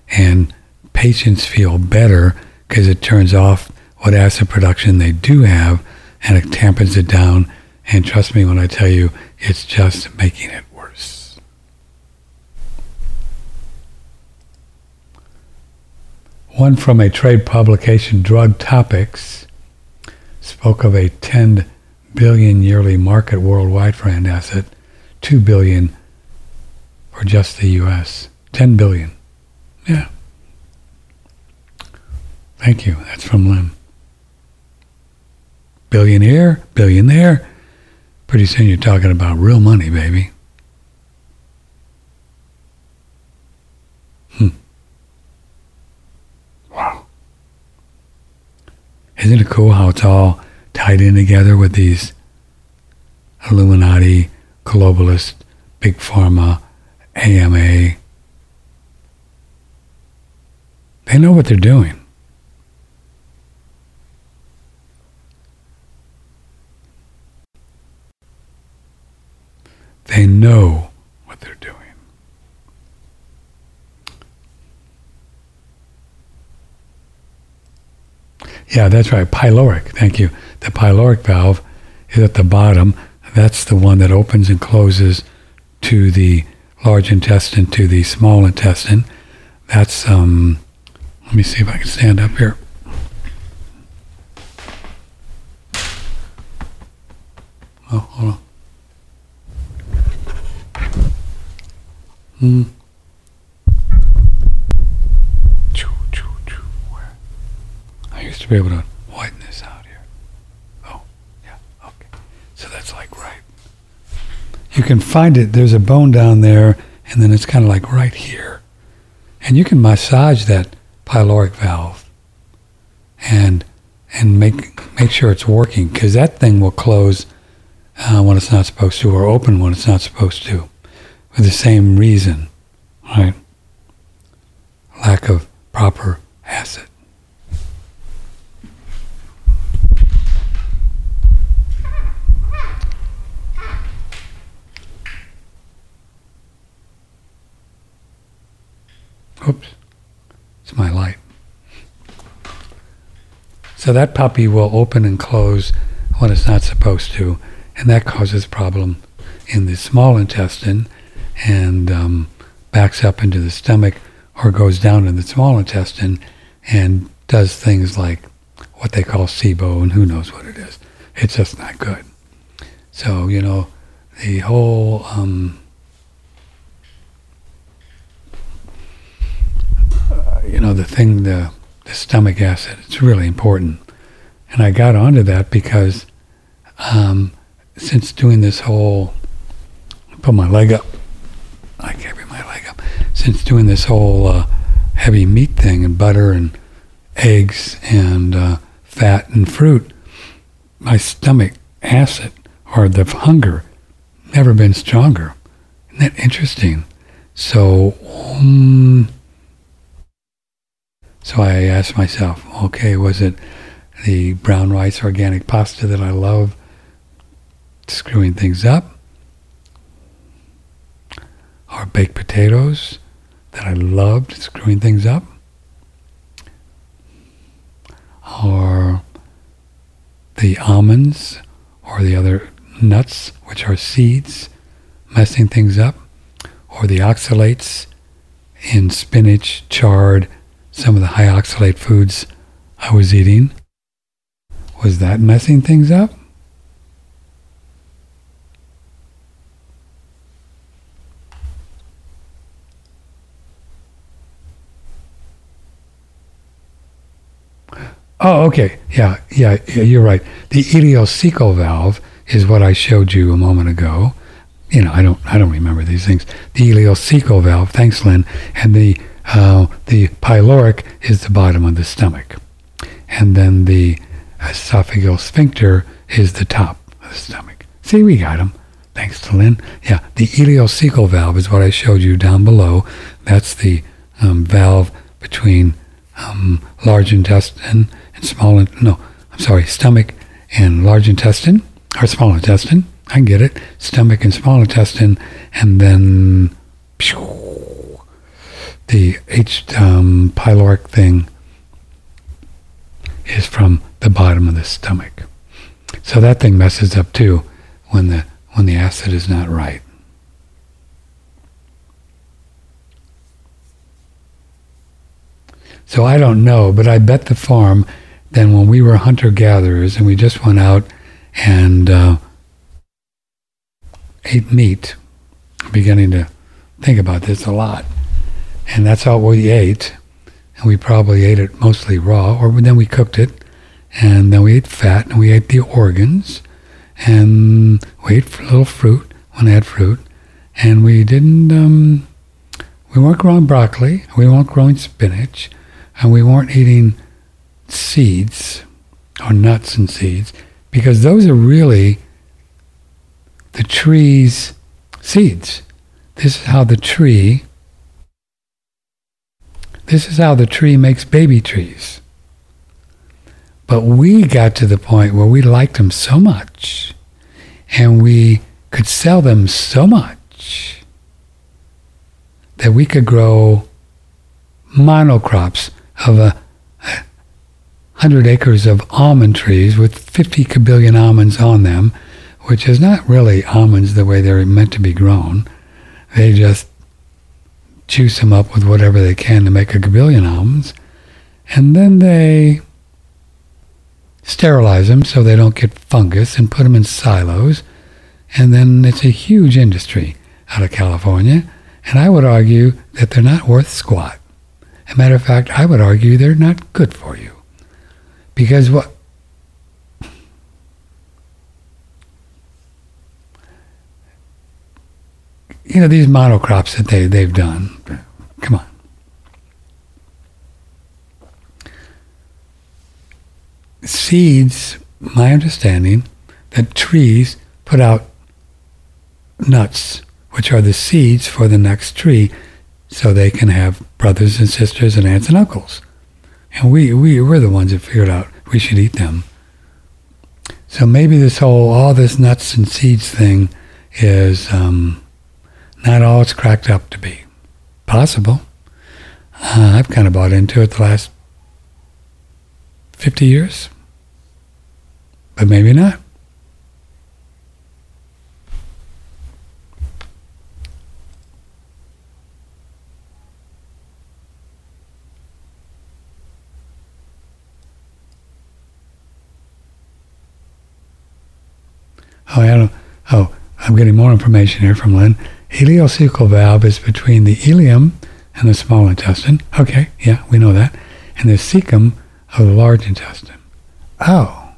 and patients feel better because it turns off what acid production they do have, and it tampers it down. And trust me when I tell you, it's just making it worse. One from a trade publication, Drug Topics, spoke of a 10 billion yearly market worldwide for antacid, 2 billion for just the US. 10 billion. Yeah. Thank you. That's from Lynn. Billion here, billion there. Pretty soon you're talking about real money, baby. Hmm. Wow. Isn't it cool how it's all tied in together with these Illuminati, globalist, big pharma, AMA? They know what they're doing. They know what they're doing. Yeah, that's right. Pyloric. Thank you. The pyloric valve is at the bottom. That's the one that opens and closes to the large intestine to the small intestine. That's um. Let me see if I can stand up here. Oh, hold on. Hmm. I used to be able to widen this out here. Oh, yeah, okay. So that's like right. You can find it, there's a bone down there, and then it's kind of like right here. And you can massage that pyloric valve and and make make sure it's working because that thing will close uh, when it's not supposed to or open when it's not supposed to for the same reason, right? Lack of proper acid. Oops, it's my light. So that puppy will open and close when it's not supposed to, and that causes problem in the small intestine and um, backs up into the stomach or goes down in the small intestine and does things like what they call SIBO and who knows what it is. It's just not good. So, you know, the whole um, you know, the thing, the, the stomach acid, it's really important. And I got onto that because um, since doing this whole, put my leg up, Can't bring my leg up. Since doing this whole uh, heavy meat thing and butter and eggs and uh, fat and fruit, my stomach acid or the hunger never been stronger. Isn't that interesting? So, um, so I asked myself, okay, was it the brown rice organic pasta that I love screwing things up? Or baked potatoes that I loved screwing things up? Or the almonds or the other nuts, which are seeds, messing things up? Or the oxalates in spinach, chard, some of the high oxalate foods I was eating. Was that messing things up? Oh, okay. Yeah, yeah, yeah, you're right. The ileocecal valve is what I showed you a moment ago. You know, I don't, I don't remember these things. The ileocecal valve. Thanks, Lynn. And the uh, the pyloric is the bottom of the stomach, and then the esophageal sphincter is the top of the stomach. See, we got them. Thanks to Lynn. Yeah, the ileocecal valve is what I showed you down below. That's the um, valve between um, large intestine small. In- no, I'm sorry, stomach and large intestine or small intestine. I get it. Stomach and small intestine, and then the H um, pyloric thing is from the bottom of the stomach. So that thing messes up too when the when the acid is not right. So I don't know, but I bet the farm then when we were hunter gatherers and we just went out and uh, ate meat, I'm beginning to think about this a lot. And that's all we ate. And we probably ate it mostly raw, or then we cooked it. And then we ate fat, and we ate the organs. And we ate a little fruit when I had fruit. And we didn't, um, we weren't growing broccoli, we weren't growing spinach, and we weren't eating seeds or nuts and seeds because those are really the tree's seeds. This is how the tree this is how the tree makes baby trees. But we got to the point where we liked them so much and we could sell them so much that we could grow monocrops of a hundred acres of almond trees with 50 kabillion almonds on them, which is not really almonds the way they're meant to be grown. They just juice them up with whatever they can to make a kabillion almonds, and then they sterilize them so they don't get fungus and put them in silos, and then it's a huge industry out of California, and I would argue that they're not worth squat. As a matter of fact, I would argue they're not good for you. Because what you know, these monocrops that they, they've done. Come on. Seeds, my understanding, that trees put out nuts, which are the seeds for the next tree, so they can have brothers and sisters and aunts and uncles. And we, we were the ones that figured out we should eat them. So maybe this whole, all this nuts and seeds thing is um, not all it's cracked up to be. Possible. Uh, I've kind of bought into it the last 50 years, but maybe not. Oh, I don't. Oh, I'm getting more information here from Lynn. Ileocecal valve is between the ileum and the small intestine. Okay, yeah, we know that. And the cecum of the large intestine. Oh.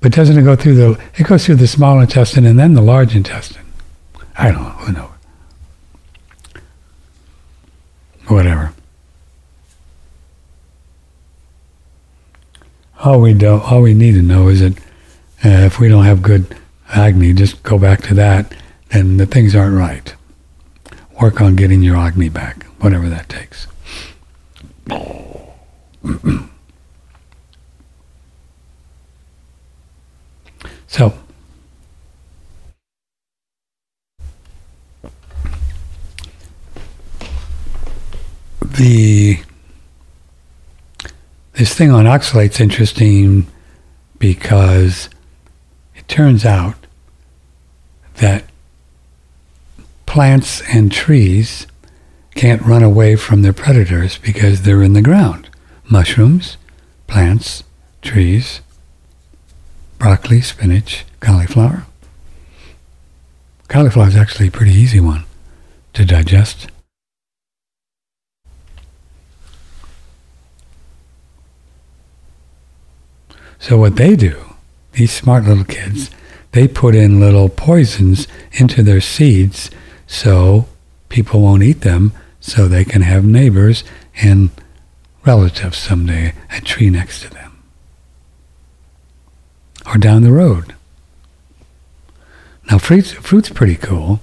But doesn't it go through the, it goes through the small intestine and then the large intestine? I don't know, who knows? Whatever. All we do, all we need to know is that uh, if we don't have good Agni, just go back to that, and the things aren't right. Work on getting your Agni back, whatever that takes. so, the this thing on oxalate's interesting because turns out that plants and trees can't run away from their predators because they're in the ground. Mushrooms, plants, trees, broccoli, spinach, cauliflower. Cauliflower is actually a pretty easy one to digest. So what they do, these smart little kids, they put in little poisons into their seeds so people won't eat them so they can have neighbors and relatives someday, a tree next to them. Or down the road. Now fruit's, fruit's pretty cool.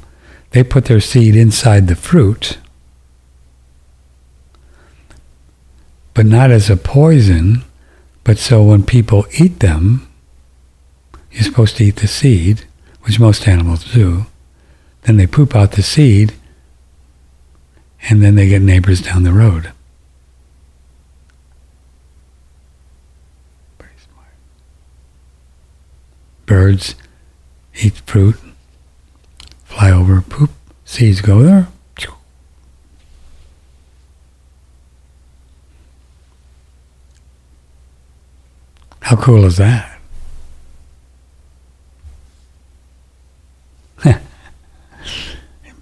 They put their seed inside the fruit, but not as a poison, but so when people eat them, you're supposed to eat the seed, which most animals do. Then they poop out the seed, and then they get neighbors down the road. Pretty smart. Birds eat fruit, fly over, poop, seeds go there. How cool is that?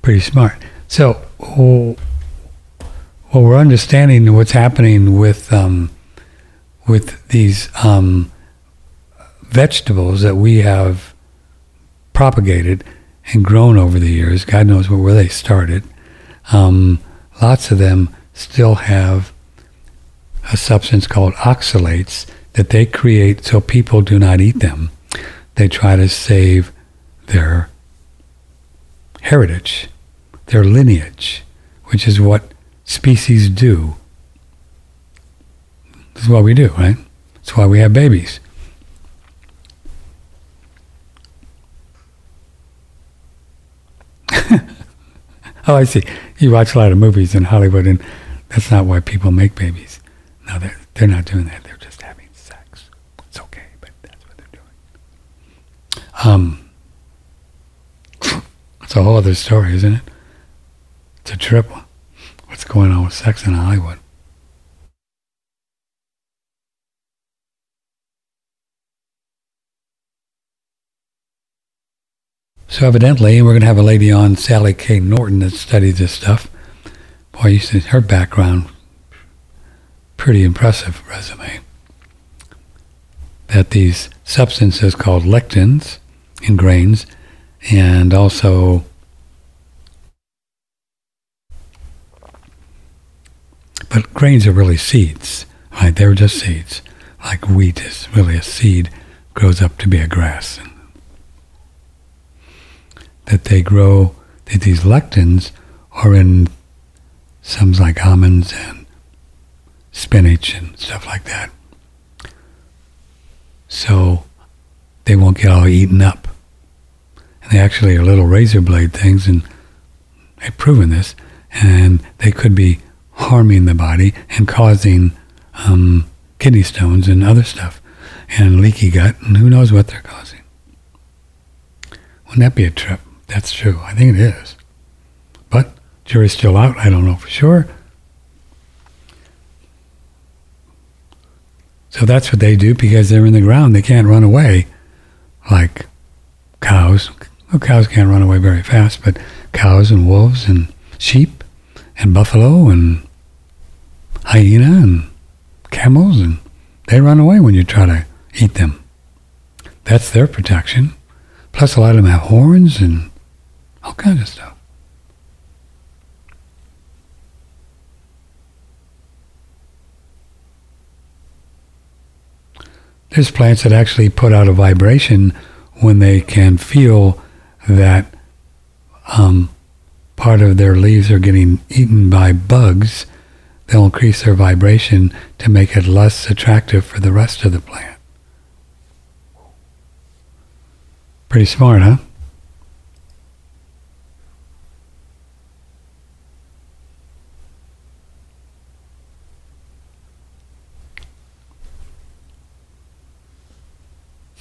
Pretty smart. So, what we're understanding what's happening with um, with these um, vegetables that we have propagated and grown over the years. God knows where, where they started. Um, lots of them still have a substance called oxalates that they create so people do not eat them. They try to save their heritage, their lineage, which is what species do. This is what we do, right? That's why we have babies. oh, I see. You watch a lot of movies in Hollywood, and that's not why people make babies. No, they're, they're not doing that. They're just having sex. It's okay, but that's what they're doing. Um, it's a whole other story, isn't it? It's a trip. What's going on with sex in Hollywood? So evidently, we're going to have a lady on, Sally K. Norton, that studies this stuff. Boy, you see her background, pretty impressive resume. That these substances called lectins in grains, and also but grains are really seeds, right? They're just seeds. Like wheat is really a seed, grows up to be a grass that they grow, that these lectins are in some like almonds and spinach and stuff like that. So they won't get all eaten up. And they actually are little razor blade things, and they've proven this, and they could be harming the body and causing um, kidney stones and other stuff, and leaky gut, and who knows what they're causing. Wouldn't that be a trip? That's true. I think it is. But jury's still out. I don't know for sure. So that's what they do because they're in the ground. They can't run away like cows. Well, cows can't run away very fast, but cows and wolves and sheep and buffalo and hyena and camels and they run away when you try to eat them. That's their protection. Plus, a lot of them have horns and all kinds of stuff. There's plants that actually put out a vibration when they can feel that um, part of their leaves are getting eaten by bugs. They'll increase their vibration to make it less attractive for the rest of the plant. Pretty smart, huh?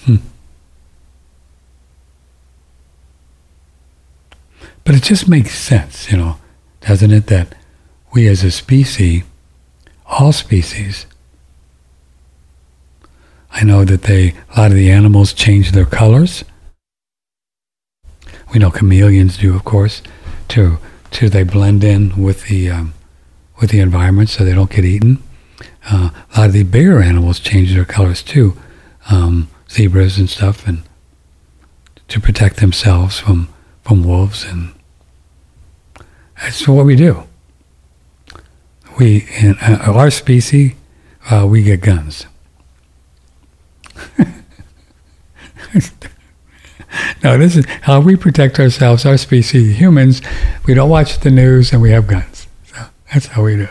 Hmm. But it just makes sense, you know, doesn't it, that we as a species, all species, I know that they, a lot of the animals change their colors. We know chameleons do, of course, to, to they blend in with the, um, with the environment so they don't get eaten. Uh, a lot of the bigger animals change their colors too. Um, zebras and stuff, and to protect themselves from from wolves, and that's what we do. We in our species, uh, we get guns. no, this is how we protect ourselves. Our species, humans, we don't watch the news and we have guns. So that's how we do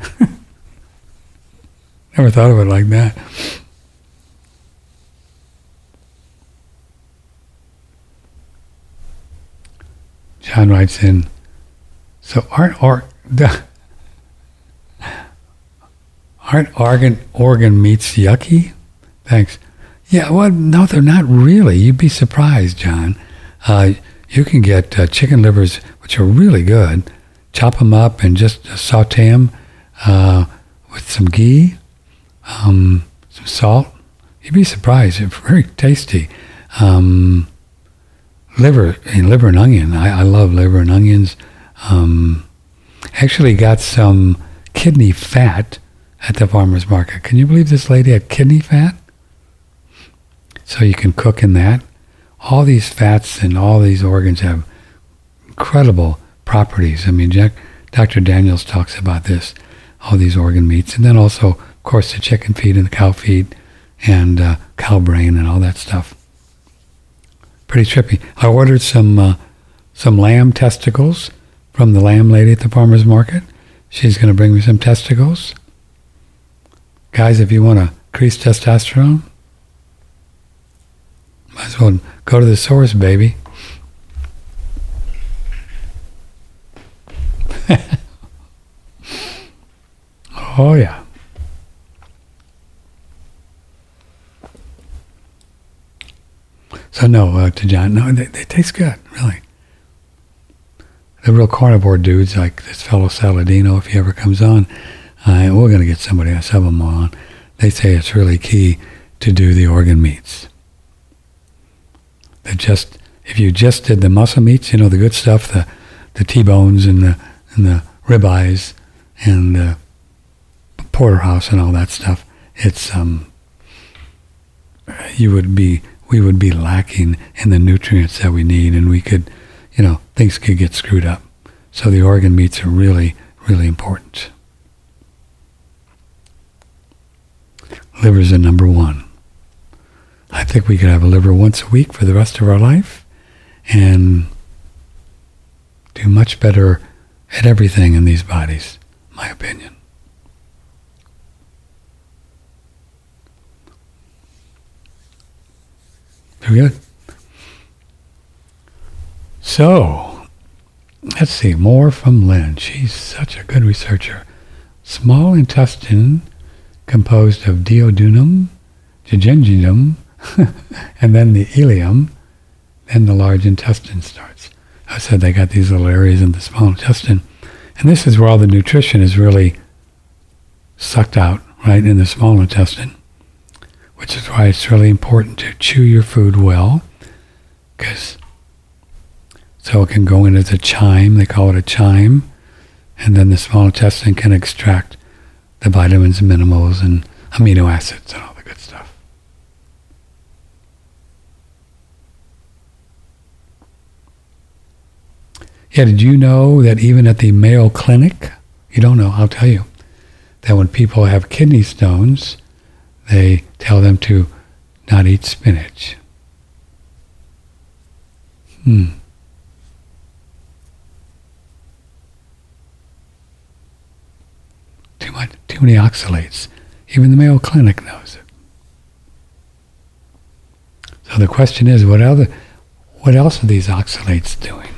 it. Never thought of it like that. John writes in, so aren't or aren't organ organ meats yucky? Thanks. Yeah, well, no, they're not really. You'd be surprised, John. Uh, you can get uh, chicken livers, which are really good. Chop them up and just saute them uh, with some ghee, um, some salt. You'd be surprised. They're very tasty. Um, liver and liver and onion. I, I love liver and onions. Um, actually got some kidney fat at the farmer's market. Can you believe this lady had kidney fat? So you can cook in that. All these fats and all these organs have incredible properties. I mean, Jack, Dr. Daniels talks about this, all these organ meats. And then also, of course, the chicken feed and the cow feed and uh, cow brain and all that stuff. Pretty trippy. I ordered some uh, some lamb testicles from the lamb lady at the farmer's market. She's going to bring me some testicles. Guys, if you want to increase testosterone, might as well go to the source, baby. oh, yeah. So, no, uh, to John, no, they, they taste good, really. The real carnivore dudes, like this fellow Saladino, if he ever comes on, uh, we're going to get somebody else, have him on. They say it's really key to do the organ meats. That just, if you just did the muscle meats, you know, the good stuff, the, the T-bones and the, and the ribeyes and the porterhouse and all that stuff, it's, um, you would be, we would be lacking in the nutrients that we need and we could, you know, things could get screwed up. So the organ meats are really, really important. Liver's a number one. I think we could have a liver once a week for the rest of our life and do much better at everything in these bodies, my opinion. Good. So, let's see, more from Lynn. She's such a good researcher. Small intestine composed of duodenum, jejunum, and then the ileum, then the large intestine starts. I said they got these little areas in the small intestine. And this is where all the nutrition is really sucked out, right, in the small intestine, which is why it's really important to chew your food well, because so it can go in as a chyme, they call it a chyme, and then the small intestine can extract the vitamins and minerals and amino acids and all the good stuff. Yeah, did you know that even at the Mayo Clinic, you don't know, I'll tell you, that when people have kidney stones, they tell them to not eat spinach. Hmm. Too much, too many oxalates. Even the Mayo Clinic knows it. So the question is, what other, what else are these oxalates doing?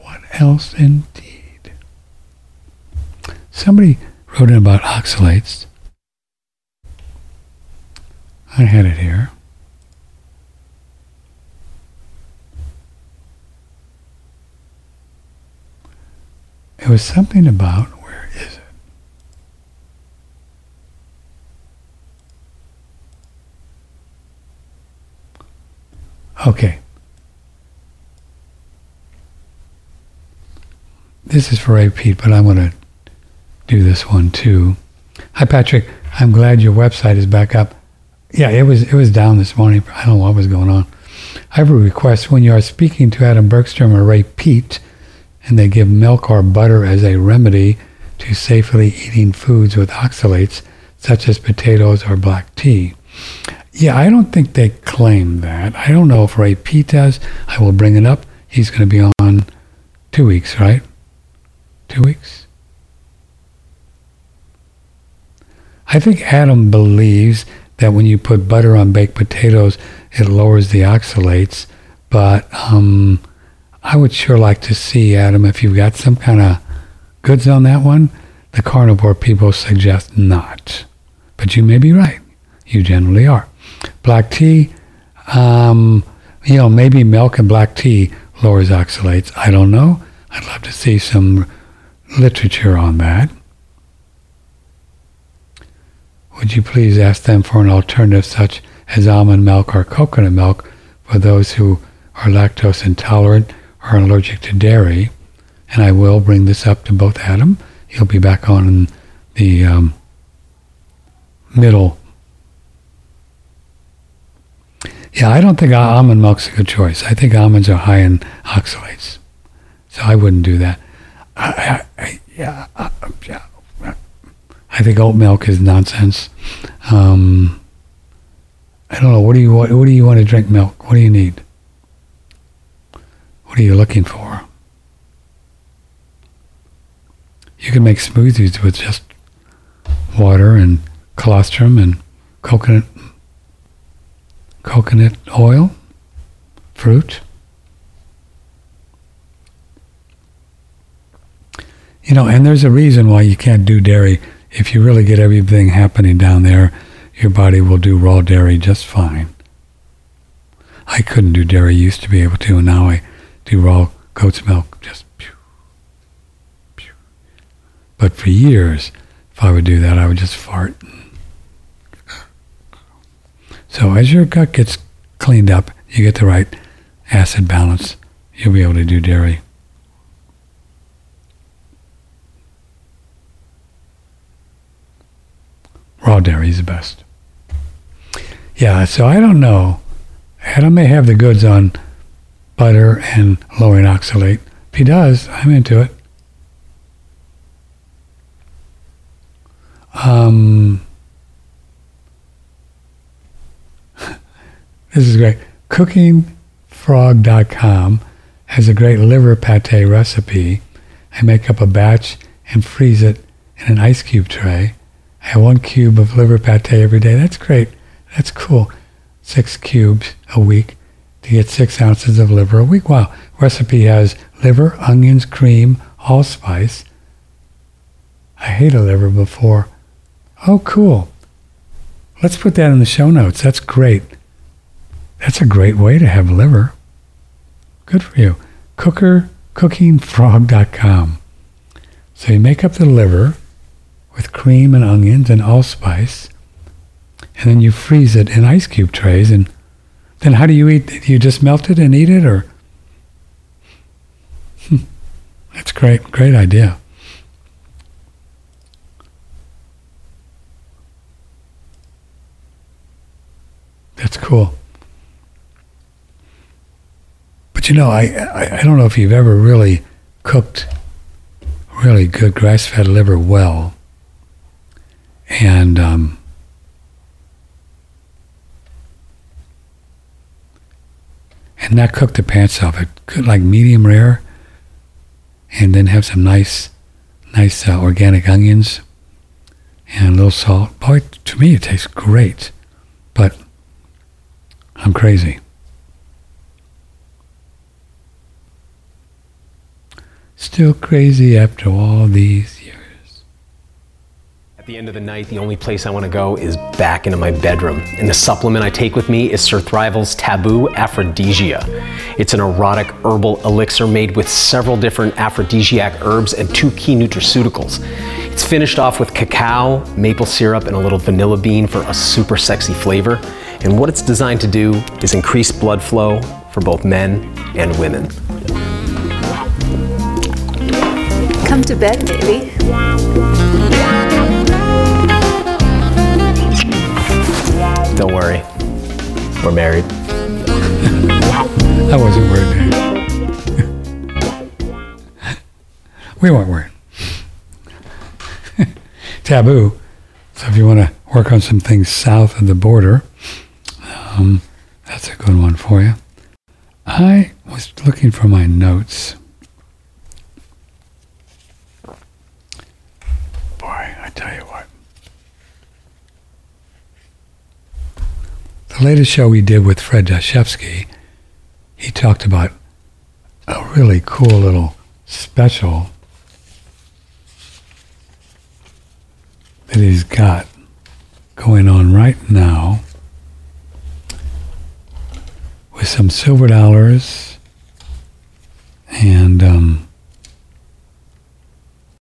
What else indeed? Somebody wrote in about oxalates. I had it here. It was something about, where is it? Okay. This is for Peat, but I'm going to do this one too. Hi, Patrick. I'm glad your website is back up. Yeah, it was it was down this morning. I don't know what was going on. I have a request. When you are speaking to Adam Bergstrom or Ray Peat, and they give milk or butter as a remedy to safely eating foods with oxalates, such as potatoes or black tea. Yeah, I don't think they claim that. I don't know if Ray Peat does. I will bring it up. He's going to be on two weeks, right? Two weeks? I think Adam believes that when you put butter on baked potatoes, it lowers the oxalates, but um, I would sure like to see, Adam, if you've got some kind of goods on that one. The carnivore people suggest not. But you may be right. You generally are. Black tea, um, you know, maybe milk and black tea lowers oxalates. I don't know. I'd love to see some literature on that. Would you please ask them for an alternative such as almond milk or coconut milk for those who are lactose intolerant or allergic to dairy, and I will bring this up to both Adam. He'll be back on the um, middle. Yeah, I don't think almond milk's a good choice. I think almonds are high in oxalates, so I wouldn't do that. I, I, yeah, uh, yeah. I think oat milk is nonsense. Um, I don't know. What do you want? What do you want to drink milk? What do you need? What are you looking for? You can make smoothies with just water and colostrum and coconut coconut oil, fruit. You know, and there's a reason why you can't do dairy. If you really get everything happening down there, your body will do raw dairy just fine. I couldn't do dairy, used to be able to, and now I do raw goat's milk just pew, pew. But for years, if I would do that, I would just fart. So as your gut gets cleaned up, you get the right acid balance, you'll be able to do dairy. Raw dairy is the best. Yeah, so I don't know. Adam may have the goods on butter and lowering oxalate. If he does, I'm into it. Um, this is great. CookingFrog.com has a great liver pate recipe. I make up a batch and freeze it in an ice cube tray. I have one cube of liver pate every day. That's great. That's cool. Six cubes a week to get six ounces of liver a week. Wow. Recipe has liver, onions, cream, allspice. I hate a liver before. Oh, cool. Let's put that in the show notes. That's great. That's a great way to have liver. Good for you. Cooker, cookingfrog.com. So you make up the liver with cream and onions and allspice, and then you freeze it in ice cube trays. And then how do you eat? Do you just melt it and eat it, or? Hmm. That's great. Great idea. That's cool. But you know, I, I, I don't know if you've ever really cooked really good grass-fed liver well and um, and not cook the pants off it. Like medium rare, and then have some nice, nice uh, organic onions and a little salt. Boy, to me it tastes great, but I'm crazy. Still crazy after all these the end of the night, the only place I want to go is back into my bedroom. And the supplement I take with me is Surthrival's Taboo Aphrodisia. It's an erotic herbal elixir made with several different aphrodisiac herbs and two key nutraceuticals. It's finished off with cacao, maple syrup, and a little vanilla bean for a super sexy flavor. And what it's designed to do is increase blood flow for both men and women. Come to bed, baby. Don't worry, we're married. I wasn't worried. we weren't worried. Taboo. So if you want to work on some things south of the border, um, that's a good one for you. I was looking for my notes. Boy, I tell you The latest show we did with Fred Dashevsky, he talked about a really cool little special that he's got going on right now with some silver dollars and um,